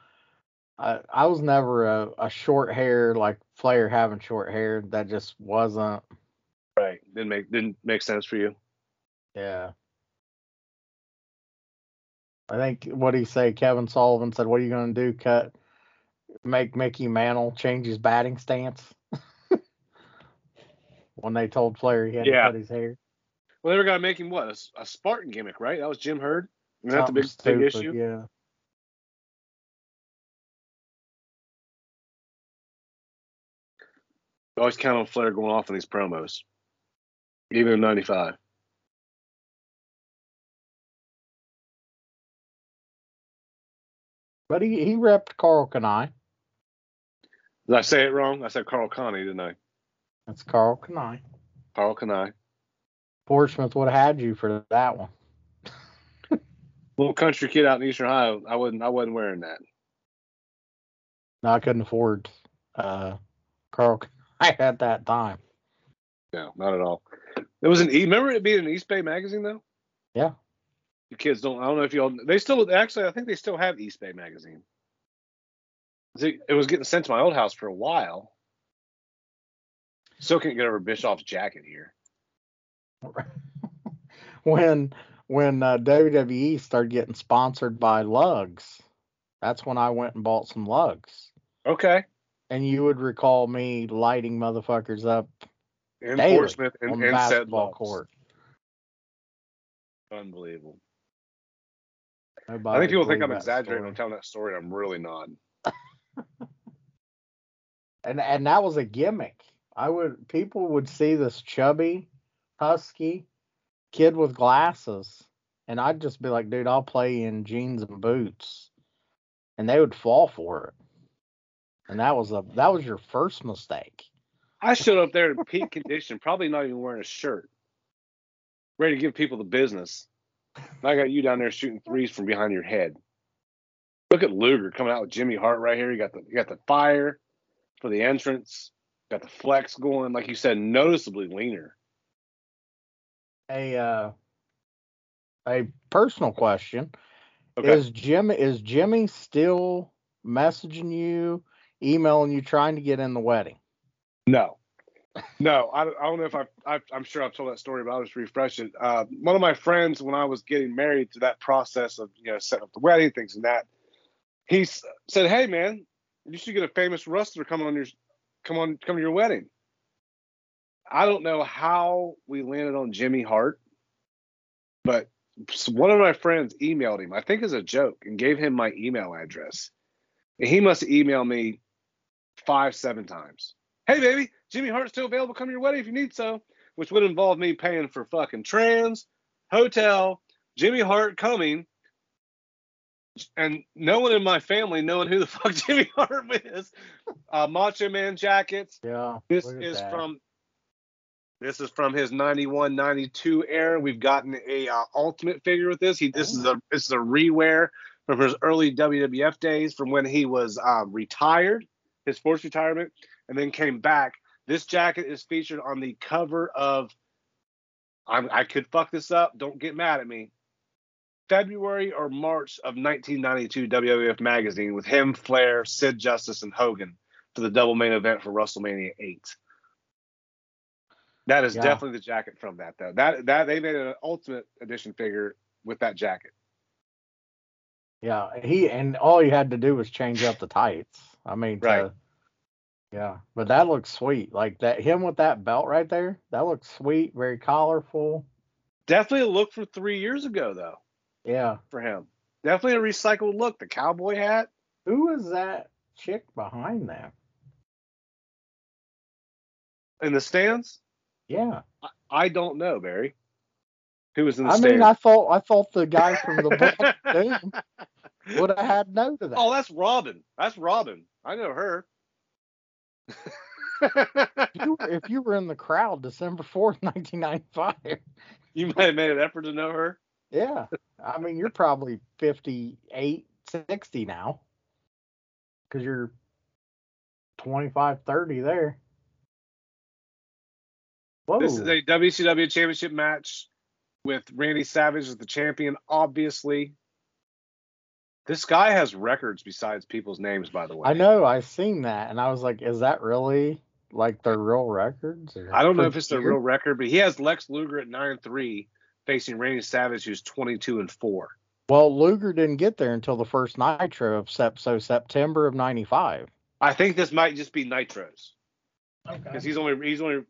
I I was never a, a short hair like Flair having short hair. That just wasn't. Right. Didn't make didn't make sense for you. Yeah. I think what he say? Kevin Sullivan said, "What are you gonna do? Cut, make Mickey Mantle change his batting stance." [LAUGHS] when they told Flair he had Yeah. to cut his hair. Well, they were gonna make him what a Spartan gimmick, right? That was Jim Herd. Is that the big big issue? Yeah. Always count on Flair going off in these promos, even in '95. But he he repped Karl Kani. Did I say it wrong? I said Carl Connie, didn't I? That's Karl Kani. Karl Kani. Portsmouth would have had you for that one. Little country kid out in Eastern Ohio. I wasn't. I wasn't wearing that. No, I couldn't afford uh Carl [LAUGHS] Kani at that time. No, not at all. It was an E. Remember it being an East Bay magazine though. Yeah. You kids don't. I don't know if y'all. They still actually. I think they still have East Bay magazine. See, It was getting sent to my old house for a while. Still can't get over Bischoff's jacket here. [LAUGHS] when when uh, WWE started getting sponsored by Lugz, that's when I went and bought some Lugz. Okay. And you would recall me lighting motherfuckers up Portsmouth and, on and basketball court. Unbelievable. I think people think I'm exaggerating. story. I'm telling that story. I'm really not. [LAUGHS] and and that was a gimmick. I would people would see this chubby, husky kid with glasses, and I'd just be like, dude, I'll play in jeans and boots, and they would fall for it. And that was a that was your first mistake. I showed up there in peak condition, probably not even wearing a shirt, ready to give people the business. And I got you down there shooting threes from behind your head. Look at Luger coming out with Jimmy Hart right here. You got the you got the fire for the entrance. Got the flex going, like you said, noticeably leaner. A uh, a personal question Okay. is Jim is Jimmy still messaging you, emailing you, trying to get in the wedding? No, no. I, don't- I don't know if I, I. I'm sure I've told that story, but I'll just refresh it. Uh, one of my friends, when I was getting married, to that process of you know setting up the wedding, things and that, he s- said, "Hey, man, you should get a famous wrestler coming on your, come on, come to your wedding." I don't know how we landed on Jimmy Hart, but one of my friends emailed him, I think as a joke, and gave him my email address. And he must email me five, seven times. Hey, baby, Jimmy Hart's still available. Come to your wedding if you need so, which would involve me paying for fucking trans, hotel, Jimmy Hart coming, and no one in my family knowing who the [LAUGHS] fuck Jimmy Hart is. Uh, Macho Man jackets. Yeah. This is that. from this is from his 91 92 era. We've gotten a uh, ultimate figure with this. He this is a this is a rewear from his early WWF days from when he was um, retired, his forced retirement, and then came back. This jacket is featured on the cover of I'm, I could fuck this up. Don't get mad at me. February or March of 1992 WWF magazine with him, Flair, Sid Justice, and Hogan for the double main event for WrestleMania 8. That is Yeah. definitely the jacket from that though. That that they made an ultimate edition figure with that jacket. Yeah, he and all he had to do was change up the tights. I mean, to- Right. yeah, but that looks sweet. Like that, him with that belt right there. That looks sweet, very colorful. Definitely a look from three years ago though Yeah. for him. Definitely a recycled look. The cowboy hat. Who is that chick behind that? in the stands. Yeah. I don't know, Barry. Who was in the I stands? mean, I thought I thought the guy from the book would have had no of that. Oh, that's Robin. That's Robin. I know her. If you, were, if you were in the crowd December fourth, nineteen ninety five. [LAUGHS] you might have made an effort to know her. Yeah. I mean, you're probably 58, 60 now. Because you're 25, 30 there. Whoa. This is a WCW championship match with Randy Savage as the champion, obviously. This guy has records besides people's names, by the way. I know. I've seen that, and I was like, "Is that really like their real records?" or- I don't know if it's the year? real record, but he has Lex Luger at 9 3 facing Randy Savage, who's 22 and 4. Well, Luger didn't get there until the first Nitro of sep- so September of '95. I think this might just be Nitros Okay. because he's only he's only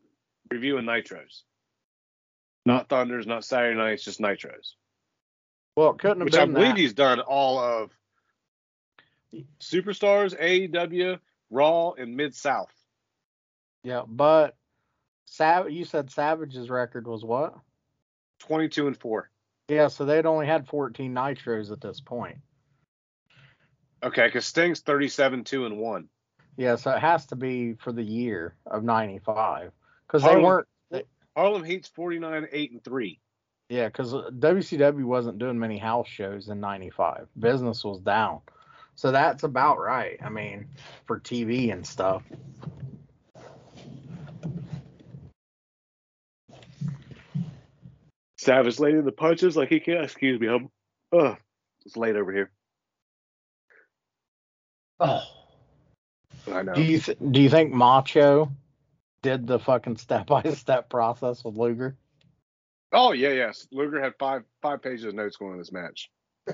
reviewing Nitros, not Thunders, not Saturday nights, just Nitros. Well, it couldn't have Which I believe that. he's done all of Superstars, AEW, Raw, and Mid South. Yeah, but Sav, you said Savage's record was what? 22 and 4. Yeah, so they'd only had 14 Nitros at this point. Okay, because Sting's 37 2 and 1. Yeah, so it has to be for the year of '95 because they weren't. Harlem Heat's 49 8 and 3. Yeah, because WCW uh, wasn't doing many house shows in '95. Business was down, so that's about right. I mean, for TV and stuff. Savage landing the punches like he can't. Excuse me, I'm. Ugh, it's late over here. Oh. I know. Do you th- do you think Macho did the fucking step by step process with Luger? Oh yeah, yes. Luger had five five pages of notes going on this match. [LAUGHS]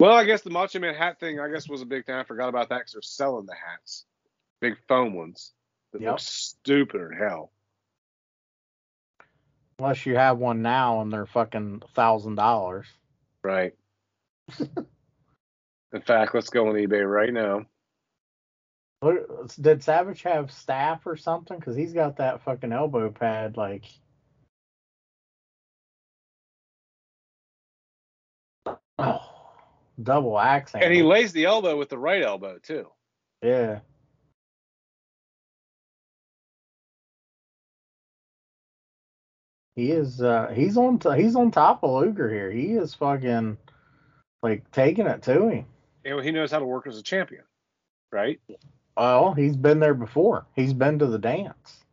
well, I guess the Macho Man hat thing, I guess, was a big thing. I forgot about that because they're selling the hats, big foam ones that Yep. look stupid as hell. Unless you have one now and they're fucking thousand dollars. Right. [LAUGHS] In fact, let's go on eBay right now. What, did Savage have staff or something? Because he's got that fucking elbow pad. Like, oh, double axe. And he lays the elbow with the right elbow too. yeah. He is. uh He's on. T- he's on top of Luger here. He is fucking like taking it to him. Know, he knows how to work as a champion, right? Well, he's been there before. He's been to the dance.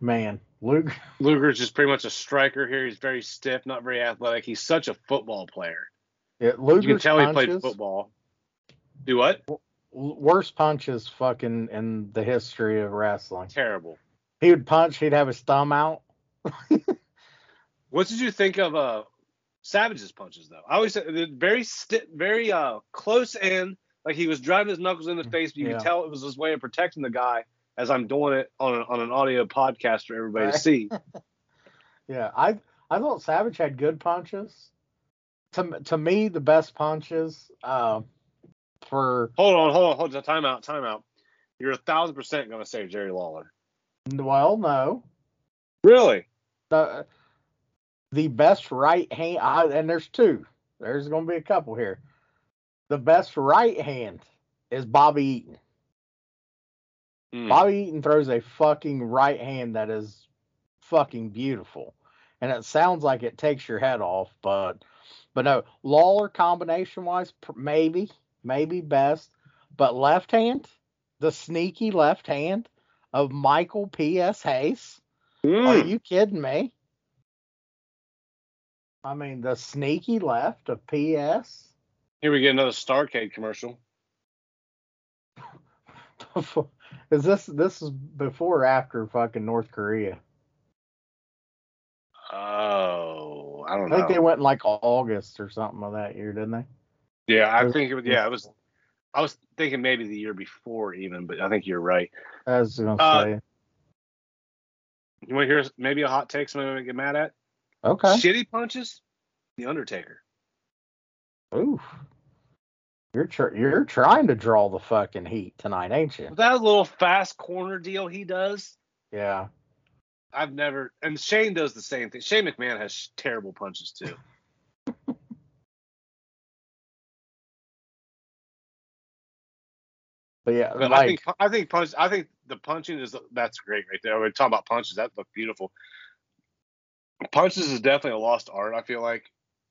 Man, Luger. [LAUGHS] Luger's just pretty much a striker here. He's very stiff, not very athletic. He's such a football player. Yeah, You can tell he played football. Do what? Worst punches fucking in the history of wrestling. Terrible. He would punch, he'd have his thumb out. [LAUGHS] What did you think of uh Savage's punches though? I always said very sti- very uh close in, like he was driving his knuckles in the face, but you Yeah. could tell it was his way of protecting the guy. As I'm doing it on a, on an audio podcast for everybody to see. [LAUGHS] Yeah, I I thought Savage had good punches. To to me, the best punches uh, for Hold on, hold on, hold on. Time out, time out. You're a thousand percent gonna say Jerry Lawler. well, no, Really? the the best right hand, I, and there's two. There's going to be a couple here. The best right hand is Bobby Eaton. Hmm. Bobby Eaton throws a fucking right hand that is fucking beautiful. And it sounds like it takes your head off, but but no, Lawler combination wise, maybe, maybe best. But left hand, the sneaky left hand of Michael P.S. Hayes. Are Hmm. you kidding me? I mean, the sneaky left of P.S. Here we get another Starcade commercial. [LAUGHS] is this this is before or after fucking North Korea? Oh, I don't I think they went in like August or something of that year, didn't they? yeah, I think it was. Yeah, it was. I was thinking maybe the year before even, but I think you're right. I was gonna Uh, say. You want to hear maybe a hot take somebody might get mad at? Okay. Shitty punches, The Undertaker. Oof. You're tr- you're trying to draw the fucking heat tonight, ain't you? That little fast corner deal he does, Yeah. I've never. And Shane does the same thing. Shane McMahon has terrible punches too. [LAUGHS] But yeah, But I think I think punch. I think the punching is that's great right there. We're talking about punches. That look beautiful. Punches is definitely a lost art. I feel like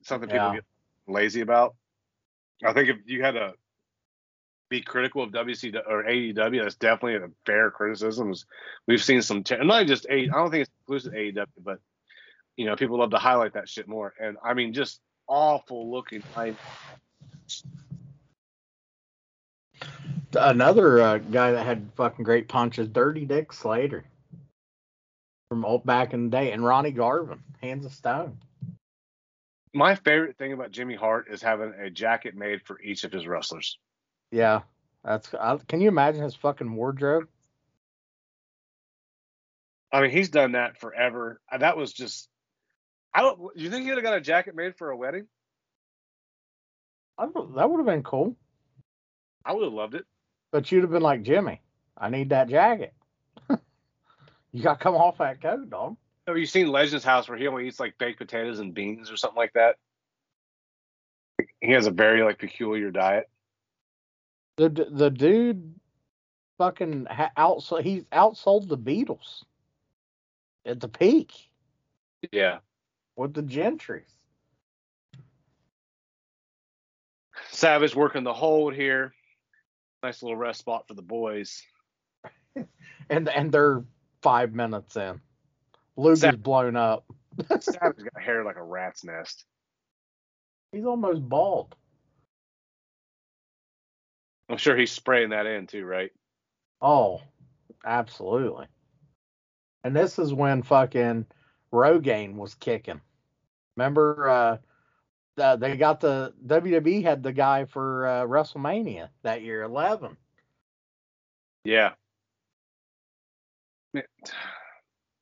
something people Yeah. get lazy about. I think if you had to be critical of WCW or AEW, that's definitely a fair criticism. We've seen some, ter- not just A. I don't think it's exclusive AEW, but you know, people love to highlight that shit more. And I mean, just awful looking. I, another uh, guy that had fucking great punches, Dirty Dick Slater, from old back in the day, and Ronnie Garvin, Hands of Stone. My favorite thing about Jimmy Hart is having a jacket made for each of his wrestlers. Yeah, that's. I, can you imagine his fucking wardrobe? I mean, he's done that forever. Uh, That was just. I don't. You think he'd have got a jacket made for a wedding? I don't, that would have been cool. I would have loved it. But you'd have been like Jimmy. I need that jacket. [LAUGHS] you got to come off that coat, dog. Have you seen Legends House where he only eats like baked potatoes and beans or something like that? He has a very like peculiar diet. The the dude fucking outsold. He's outsold the Beatles at the peak Yeah. with the Gentrys. Savage working the hold here. Nice little rest spot for the boys. [LAUGHS] and and they're five minutes in. Luger's Sa- blown up. Savage [LAUGHS] got hair like a rat's nest. He's almost bald. I'm sure he's spraying that in too, right? Oh, absolutely. And this is when fucking Rogaine was kicking. Remember, uh, the, they got the WWE had the guy for uh, WrestleMania that year, eleven. Yeah.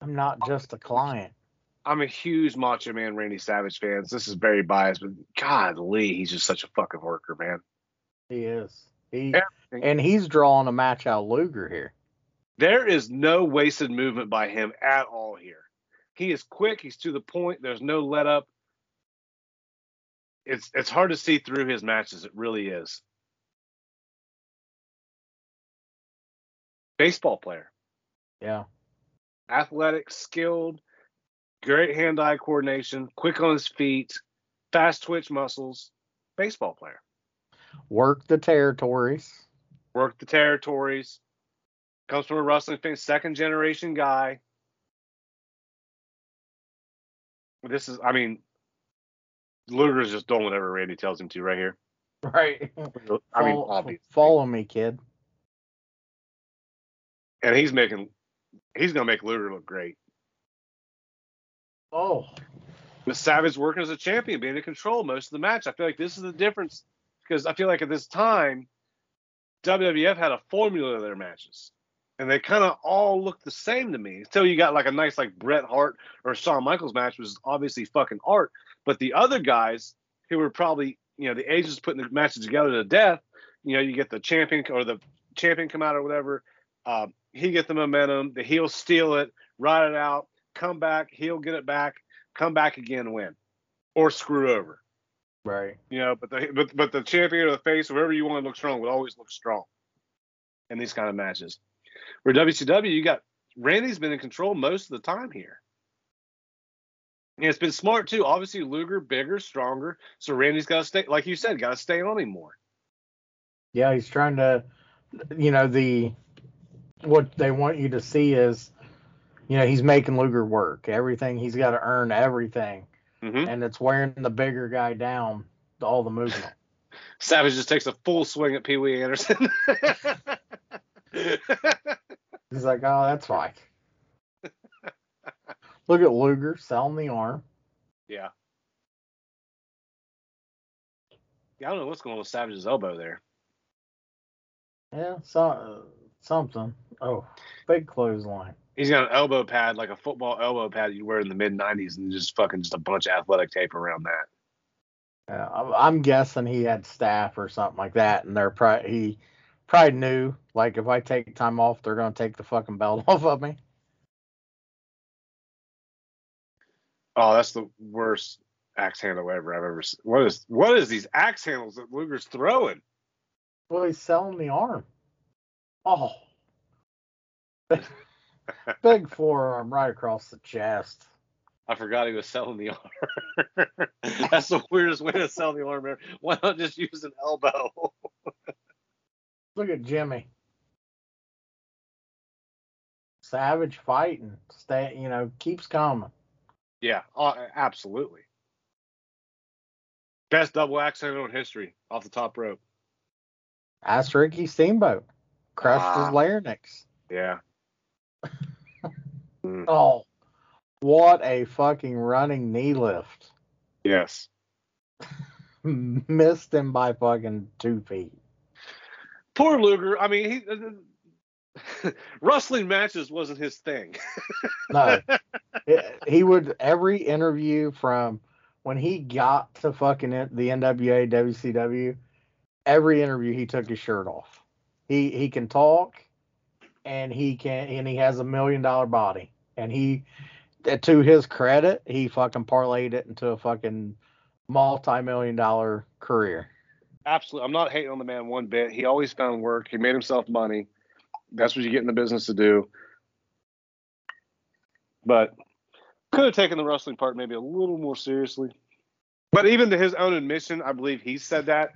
I'm not just a client. I'm a huge Macho Man Randy Savage fan. This is very biased, but God, Lee, he's just such a fucking worker, man. He is. He Everything. and he's drawing a match out Luger here. There is no wasted movement by him at all here. He is quick. He's to the point. There's no let up. It's it's hard to see through his matches. It really is. Baseball player, Yeah. Athletic, skilled, great hand-eye coordination, quick on his feet, fast twitch muscles. Baseball player. Work the territories. Work the territories. Comes from a wrestling fan, second generation guy. This is, I mean, Luger's just doing whatever Randy tells him to right here. Right. [LAUGHS] I mean, follow, obviously. follow me, kid. And he's making, he's gonna make Luger look great. Oh. But Savage working as a champion, being in control most of the match. I feel like this is the difference because I feel like at this time, WWF had a formula of their matches. And they kind of all look the same to me. Until you got like a nice like Bret Hart or Shawn Michaels match, which is obviously fucking art. But the other guys who were probably, you know, the agents putting the matches together to death, you know, you get the champion or the champion come out or whatever. Uh, he get the momentum, the heel steal it, ride it out, come back, he'll get it back, come back again, win, or screw over. Right. You know, but the but but the champion or the face, whoever you want to look strong, would always look strong in these kind of matches. Where WCW, you got Randy's been in control most of the time here. And it's been smart too. Obviously, Luger bigger, stronger, so Randy's got to stay, like you said, got to stay on him more. Yeah, he's trying to you know, the what they want you to see is you know, he's making Luger work. Everything he's got to earn everything. hmm And it's wearing the bigger guy down all the movement. [LAUGHS] Savage just takes a full swing at Pee Wee Anderson. [LAUGHS] He's like, oh, that's fine. [LAUGHS] Look at Luger selling the arm. yeah. Yeah, I don't know what's going on with Savage's elbow there. Yeah, so, uh, something. Oh, big clothesline. He's got an elbow pad, like a football elbow pad you'd wear in the mid '90s, and just fucking just a bunch of athletic tape around that. Yeah, I'm- I'm guessing he had staff or something like that, and they're probably he probably knew like if I take time off, they're gonna take the fucking belt [LAUGHS] off of me. Oh, that's the worst axe handle ever I've ever seen. What is what is these axe handles that Luger's throwing? Well, he's selling the arm. Oh, [LAUGHS] big forearm right across the chest. I forgot he was selling the [LAUGHS] arm. that's the weirdest way to sell the arm. ever. Why not just use an elbow? Look at Jimmy. Savage fighting, stay, you know, keeps coming. yeah, uh, absolutely. Best double axe handle in history off the top rope. Ask Ricky Steamboat, crushed his larynx. Yeah. [LAUGHS] Mm, Oh, what a fucking running knee lift. yes. [LAUGHS] Missed him by fucking two feet. Poor Luger. I mean, he [LAUGHS] wrestling matches wasn't his thing. No, It- he would every interview from when he got to fucking it- the NWA WCW. Every interview he took his shirt off. He he can talk, and he can and he has a million dollar body. And he, to his credit, he fucking parlayed it into a fucking multi million dollar career. Absolutely. I'm not hating on the man one bit. He always found work. He made himself money. That's what you get in the business to do. But could have taken the wrestling part maybe a little more seriously. But even to his own admission, I believe he said that.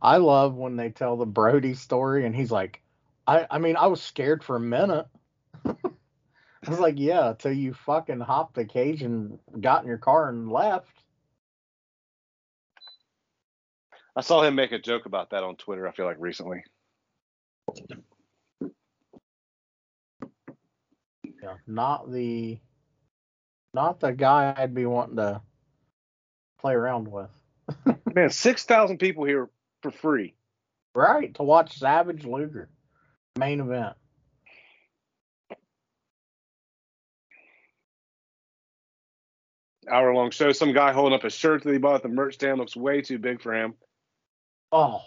I love when they tell the Brody story and he's like, I, I mean, I was scared for a minute. [LAUGHS] I was like, yeah, till you fucking hopped the cage and got in your car and left. I saw him make a joke about that on Twitter, I feel like recently. Yeah, not the, not the guy I'd be wanting to play around with. [LAUGHS] Man, six thousand people here for free. Right to watch Savage Luger main event. Hour long show. Some guy holding up a shirt that he bought at the merch stand looks way too big for him. Oh.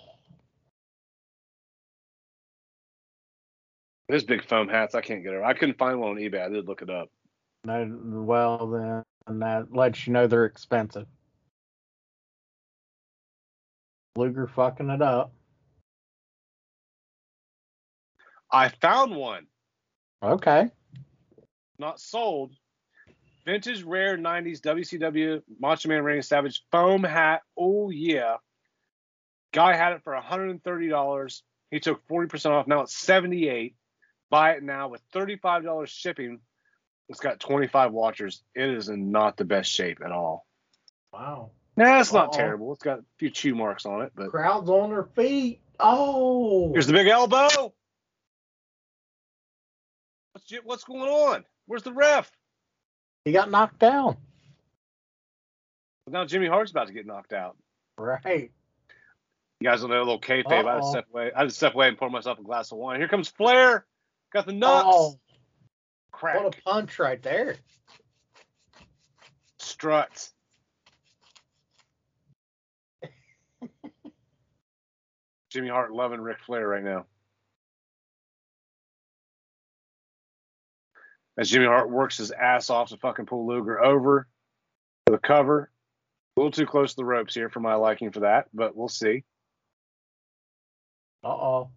There's big foam hats. I can't get it. I couldn't find one on eBay. I did look it up. No, well then that lets you know they're expensive. Luger fucking it up. I found one, Okay. not sold. Vintage rare 90s WCW Macho Man Randy Savage foam hat. Oh, yeah. Guy had it for $130. He took 40% off. Now it's 78 Buy it now with $35 shipping. It's got 25 watchers. It is in not the best shape at all. Wow. Nah, it's not Uh-oh. terrible. It's got a few chew marks on it, but Crowd's on their feet. Oh. here's the big elbow. What's what's going on? Where's the ref? he got knocked down. Now Jimmy Hart's about to get knocked out. Right. You guys don't know a little kayfabe. I had to Uh-oh. step away. I had to step away and pour myself a glass of wine. Here comes Flair. Got the nuts. Oh, Crack. what a punch right there. Strut. Jimmy Hart loving Ric Flair right now. As Jimmy Hart works his ass off to fucking pull Luger over for the cover. A little too close to the ropes here for my liking for that, but we'll see. Uh oh.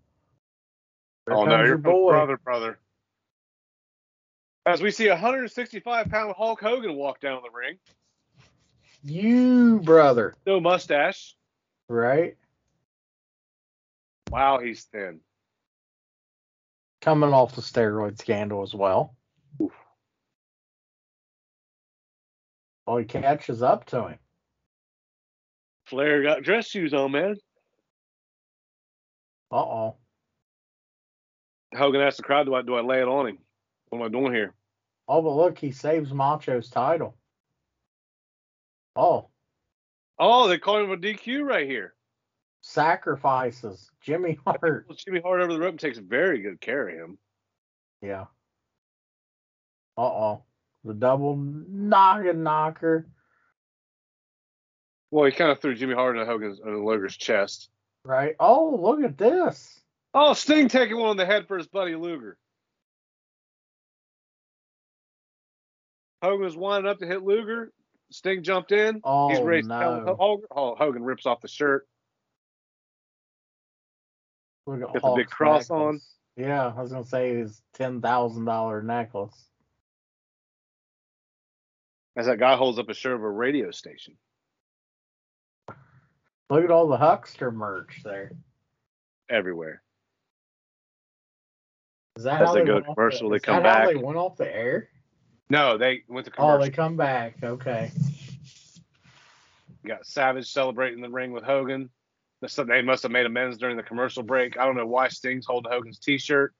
oh no, you're brother, brother. As we see a 165 pound Hulk Hogan walk down the ring, You brother. no mustache. Right? Wow, he's thin. Coming off the steroid scandal as well. Oh, he catches up to him. Flair got dress shoes on, man. Uh oh. Hogan asked the crowd, "Do I do I lay it on him? What am I doing here?" Oh, but look, he saves Macho's title. Oh, Oh, they call him a DQ right here. Sacrifices. Jimmy [LAUGHS] Hart. Well, Jimmy Hart over the rope takes very good care of him. Yeah. Uh oh. The double noggin knocker. Well, he kind of threw Jimmy Hart into Hogan's into Luger's chest. Right. Oh, look at this. Oh, Sting taking one on the head for his buddy Luger. Hogan was winding up to hit Luger. Sting jumped in. Oh, He's to no. Hogan. Hogan rips off the shirt. Look at Got the big cross on. Yeah, I was gonna say his ten thousand dollar necklace. As that guy holds up a shirt of a radio station. Look at all the Hulkster merch there. everywhere. Is that As how they they, go commercial, the, they come back. they went off the air? No, they went to commercial. Oh, they come back. Okay. You got Savage celebrating the ring with Hogan. They must have made amends during the commercial break. I don't know why Sting's holding Hogan's T-shirt.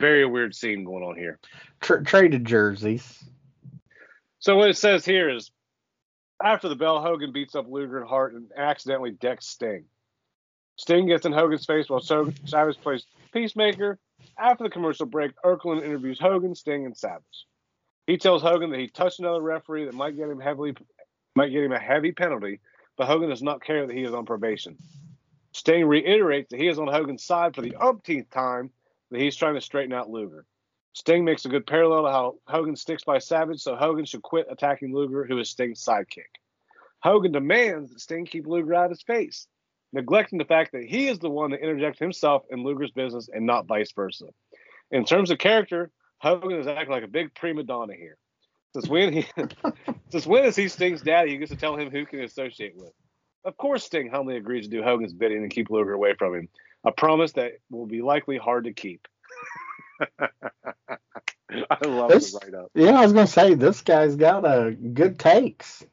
Very weird scene going on here. Tr- traded jerseys. So what it says here is, after the bell, Hogan beats up Luger and Hart and accidentally decks Sting. Sting gets in Hogan's face while so- Savage plays Peacemaker. After the commercial break, Okerlund interviews Hogan, Sting, and Savage. He tells Hogan that he touched another referee that might get him heavily, might get him a heavy penalty, but Hogan does not care that he is on probation. Sting reiterates that he is on Hogan's side for the umpteenth time, that he's trying to straighten out Luger. Sting makes a good parallel to how Hogan sticks by Savage, so Hogan should quit attacking Luger, who is Sting's sidekick. Hogan demands that Sting keep Luger out of his face, neglecting the fact that he is the one that interjects himself in Luger's business and not vice versa. In terms of character, Hogan is acting like a big prima donna here. Since when he [LAUGHS] since when is he Sting's daddy? He gets to tell him who can associate with. Of course, Sting humbly agrees to do Hogan's bidding and keep Luger away from him. A promise that will be likely hard to keep. [LAUGHS] I love This- the write up. Yeah, I was gonna say this guy's got a good takes.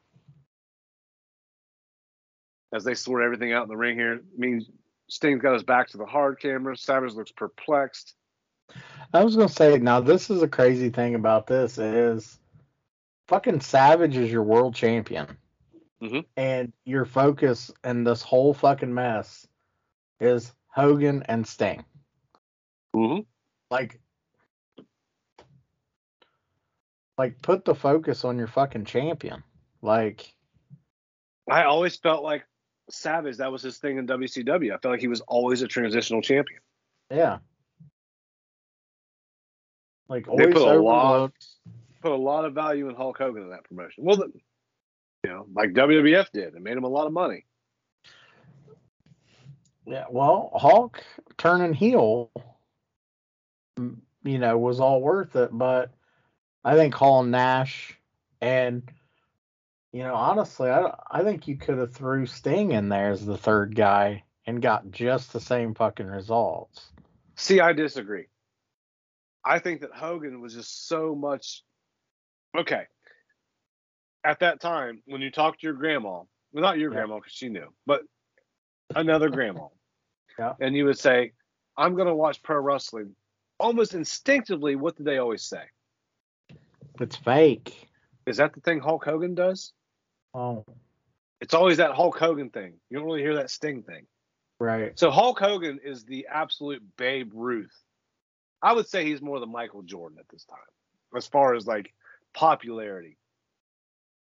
As they sort everything out in the ring here, means Sting's got his back to the hard camera. Savage looks perplexed. I was gonna say now this is a crazy thing about this is fucking Savage is your world champion. Mhm. And your focus in this whole fucking mess is Hogan and Sting. Mm-hmm. Like Like, put the focus on your fucking champion. Like, I always felt like Savage, that was his thing in WCW. I felt like he was always a transitional champion. yeah. Like, They always put a lot-. Put a lot of value in Hulk Hogan in that promotion. Well, the, you know, like WWF did. It made him a lot of money. Yeah, well, Hulk turning heel, you know, was all worth it. But I think Hall and Nash, and you know, honestly, I I think you could have threw Sting in there as the third guy and got just the same fucking results. See, I disagree. I think that Hogan was just so much okay. At that time, when you talk to your grandma, well, not your Yeah. grandma because she knew, but another grandma, [LAUGHS] Yeah. and you would say, "I'm going to watch pro wrestling." Almost instinctively, what do they always say? It's fake. Is that the thing Hulk Hogan does? Oh, It's always that Hulk Hogan thing. You don't really hear that Sting thing. right. So Hulk Hogan is the absolute Babe Ruth. I would say he's more than Michael Jordan at this time, as far as like popularity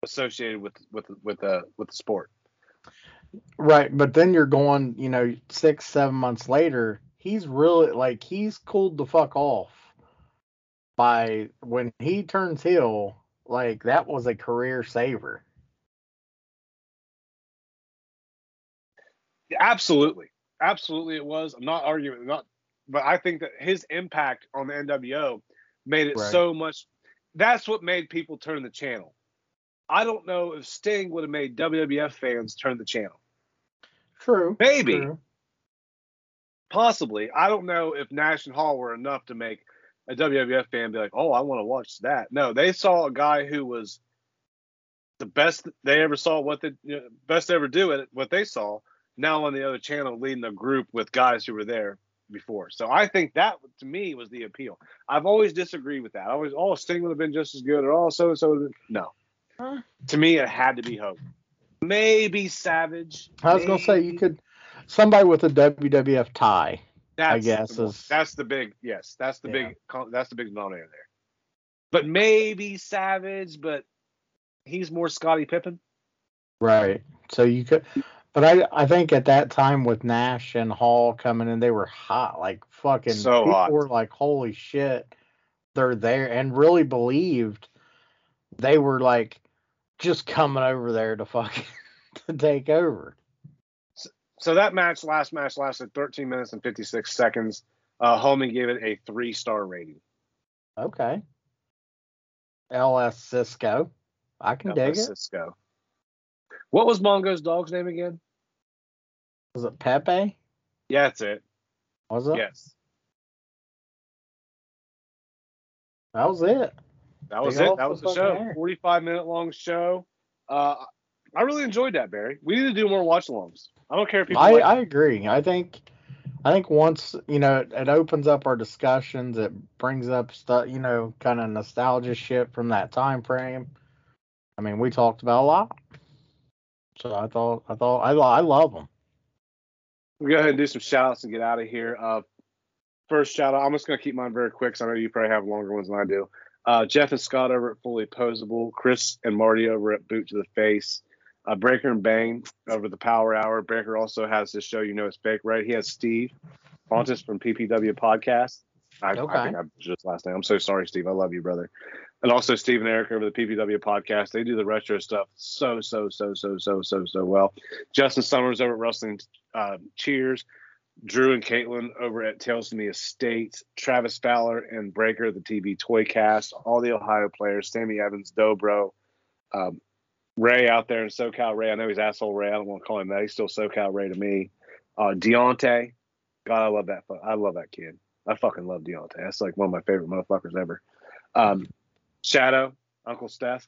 associated with with with the with the sport. Right, but then you're going, you know, six, seven months later, he's really like he's cooled the fuck off by when he turns heel, like that was a career saver. Absolutely, absolutely, it was. I'm not arguing, not, but I think that his impact on the NWO made it Right. so much. That's what made people turn the channel. I don't know if Sting would have made WWF fans turn the channel. True. Maybe. true. possibly. I don't know if Nash and Hall were enough to make a WWF fan be like, "Oh, I want to watch that." No, they saw a guy who was the best they ever saw. What the you know, best ever do at what they saw. Now on the other channel, leading a group with guys who were there before. So I think that to me was the appeal. I've always disagreed with that. I always, oh, Sting would have been just as good, or oh, so and so. No, Huh? to me, it had to be Hogan. Maybe Savage. I was gonna say you could somebody with a WWF tie. That's guess the, is- that's the big yes. That's the Yeah. big con- that's the big denominator there. But maybe Savage, but he's more Scottie Pippen. Right. So you could but I I think at that time with Nash and Hall coming in, they were hot, like fucking So people hot. were like, Holy shit, they're there and really believed they were like just coming over there to fucking [LAUGHS] to take over. So that match, last match, lasted 13 minutes and 56 seconds. Uh, Homie gave it a three star rating. Okay. LS Cisco. I can dig it. Cisco. What was Mongo's dog's name again? Was it Pepe? Yeah, that's it. Was it? Yes, That was it. that was it. That was the show. hair. 45 minute long show. Uh, I really enjoyed that, Barry. We need to do more watch alongs. I don't care if people I, like I agree. I think I think once you know it, it opens up our discussions, it brings up stuff, you know, kind of nostalgia shit from that time frame. I mean, we talked about a lot, so I thought I thought I I love them. We'll go ahead and do some shout outs and get out of here. Uh, first shout out, I'm just going to keep mine very quick 'cause I know you probably have longer ones than I do. Uh, Jeff and Scott over at Fully Posable, Chris and Marty over at Boot to the Face, uh, Breaker and Bang over the Power Hour. Breaker also has this show, you know, it's fake, right? He has Steve Fontes from PPW Podcast. I, Okay. I think I just last name. I'm so sorry, Steve. I love you, brother. And also Steve and Eric over the PPW Podcast. They do the retro stuff so, so, so, so, so, so, so well. Justin Summers over at Wrestling uh, Cheers. Drew and Caitlin over at Tales to Me Estate, Travis Fowler and Breaker, the TV Toy Cast, all the Ohio players, Sammy Evans, Dobro, um, Ray out there in SoCal Ray. I know he's asshole Ray. I don't want to call him that. He's still SoCal Ray to me. Uh, Deontay, God, I love that. I love that kid. I fucking love Deontay. That's like one of my favorite motherfuckers ever. Um, Shadow, Uncle Steph,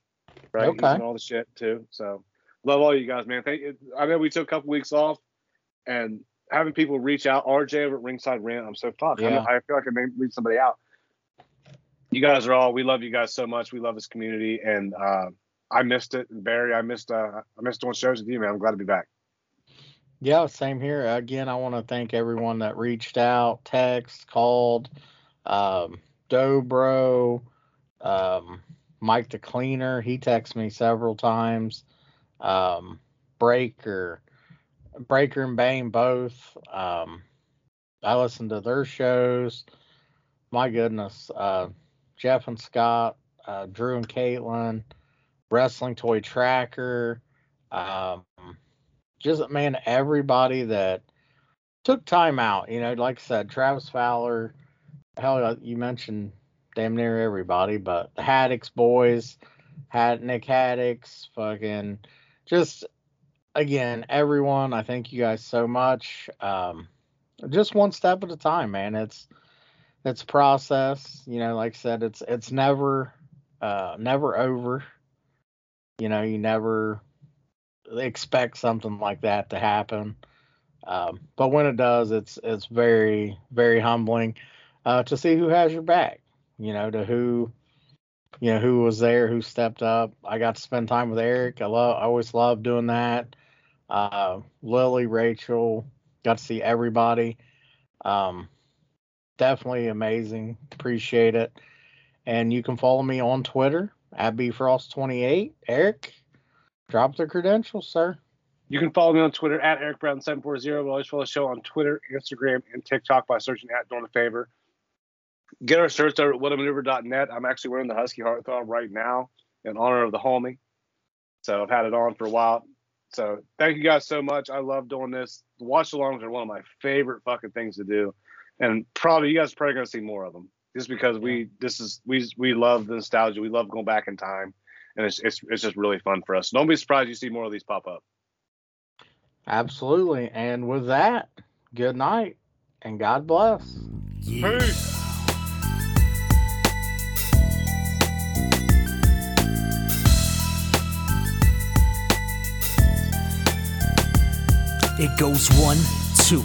right? He's Okay. in all the shit too. So love all you guys, man. Thank you. I know we took a couple weeks off and having people reach out. RJ over at Ringside Rant. I'm so fuck. I, Yeah. I feel like I may leave somebody out. You guys are all. We love you guys so much. We love this community, and uh, I missed it. And Barry, I missed. Uh, I missed doing shows with you, man. I'm glad to be back. Yeah, same here. Again, I want to thank everyone that reached out, text, called, um, Dobro, um, Mike the Cleaner, he texts me several times. Um, Breaker, Breaker and Bane both. Um, I listen to their shows. My goodness, uh, Jeff and Scott, uh, Drew and Caitlin, Wrestling Toy Tracker, um, just man, everybody that took time out. You know, like I said, Travis Fowler. Hell, you mentioned damn near everybody, but the Haddix boys, had Nick Haddix, fucking, just again, everyone. I thank you guys so much. Um, just one step at a time, man. It's it's a process. You know, like I said, it's it's never uh, never over. You know, you never expect something like that to happen. Um, but when it does, it's it's very very humbling uh, to see who has your back. You know, to who you know who was there, who stepped up. I got to spend time with Eric. I love, I always love doing that. Uh, Lily, Rachel, got to see everybody. Um, definitely amazing. Appreciate it. And you can follow me on Twitter at bfrost28. Eric, drop the credentials, sir. You can follow me on Twitter at Eric Brown 740. We always follow the show on Twitter, Instagram, and TikTok by searching at Doing a Favor. Get our shirts over at whatamaneuver.net. I'm actually wearing the Husky Heartthrob right now in honor of the homie. So I've had it on for a while. So thank you guys so much. I love doing this. Watch alongs are one of my favorite fucking things to do. And probably you guys are probably gonna see more of them. Just because we this is we we love the nostalgia. We love going back in time. And it's it's it's just really fun for us. Don't be surprised you see more of these pop up. Absolutely. And with that, good night and God bless. Yeah. Peace. It goes one, two,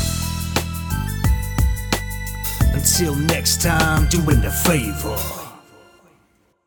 Until next time, doing the favor.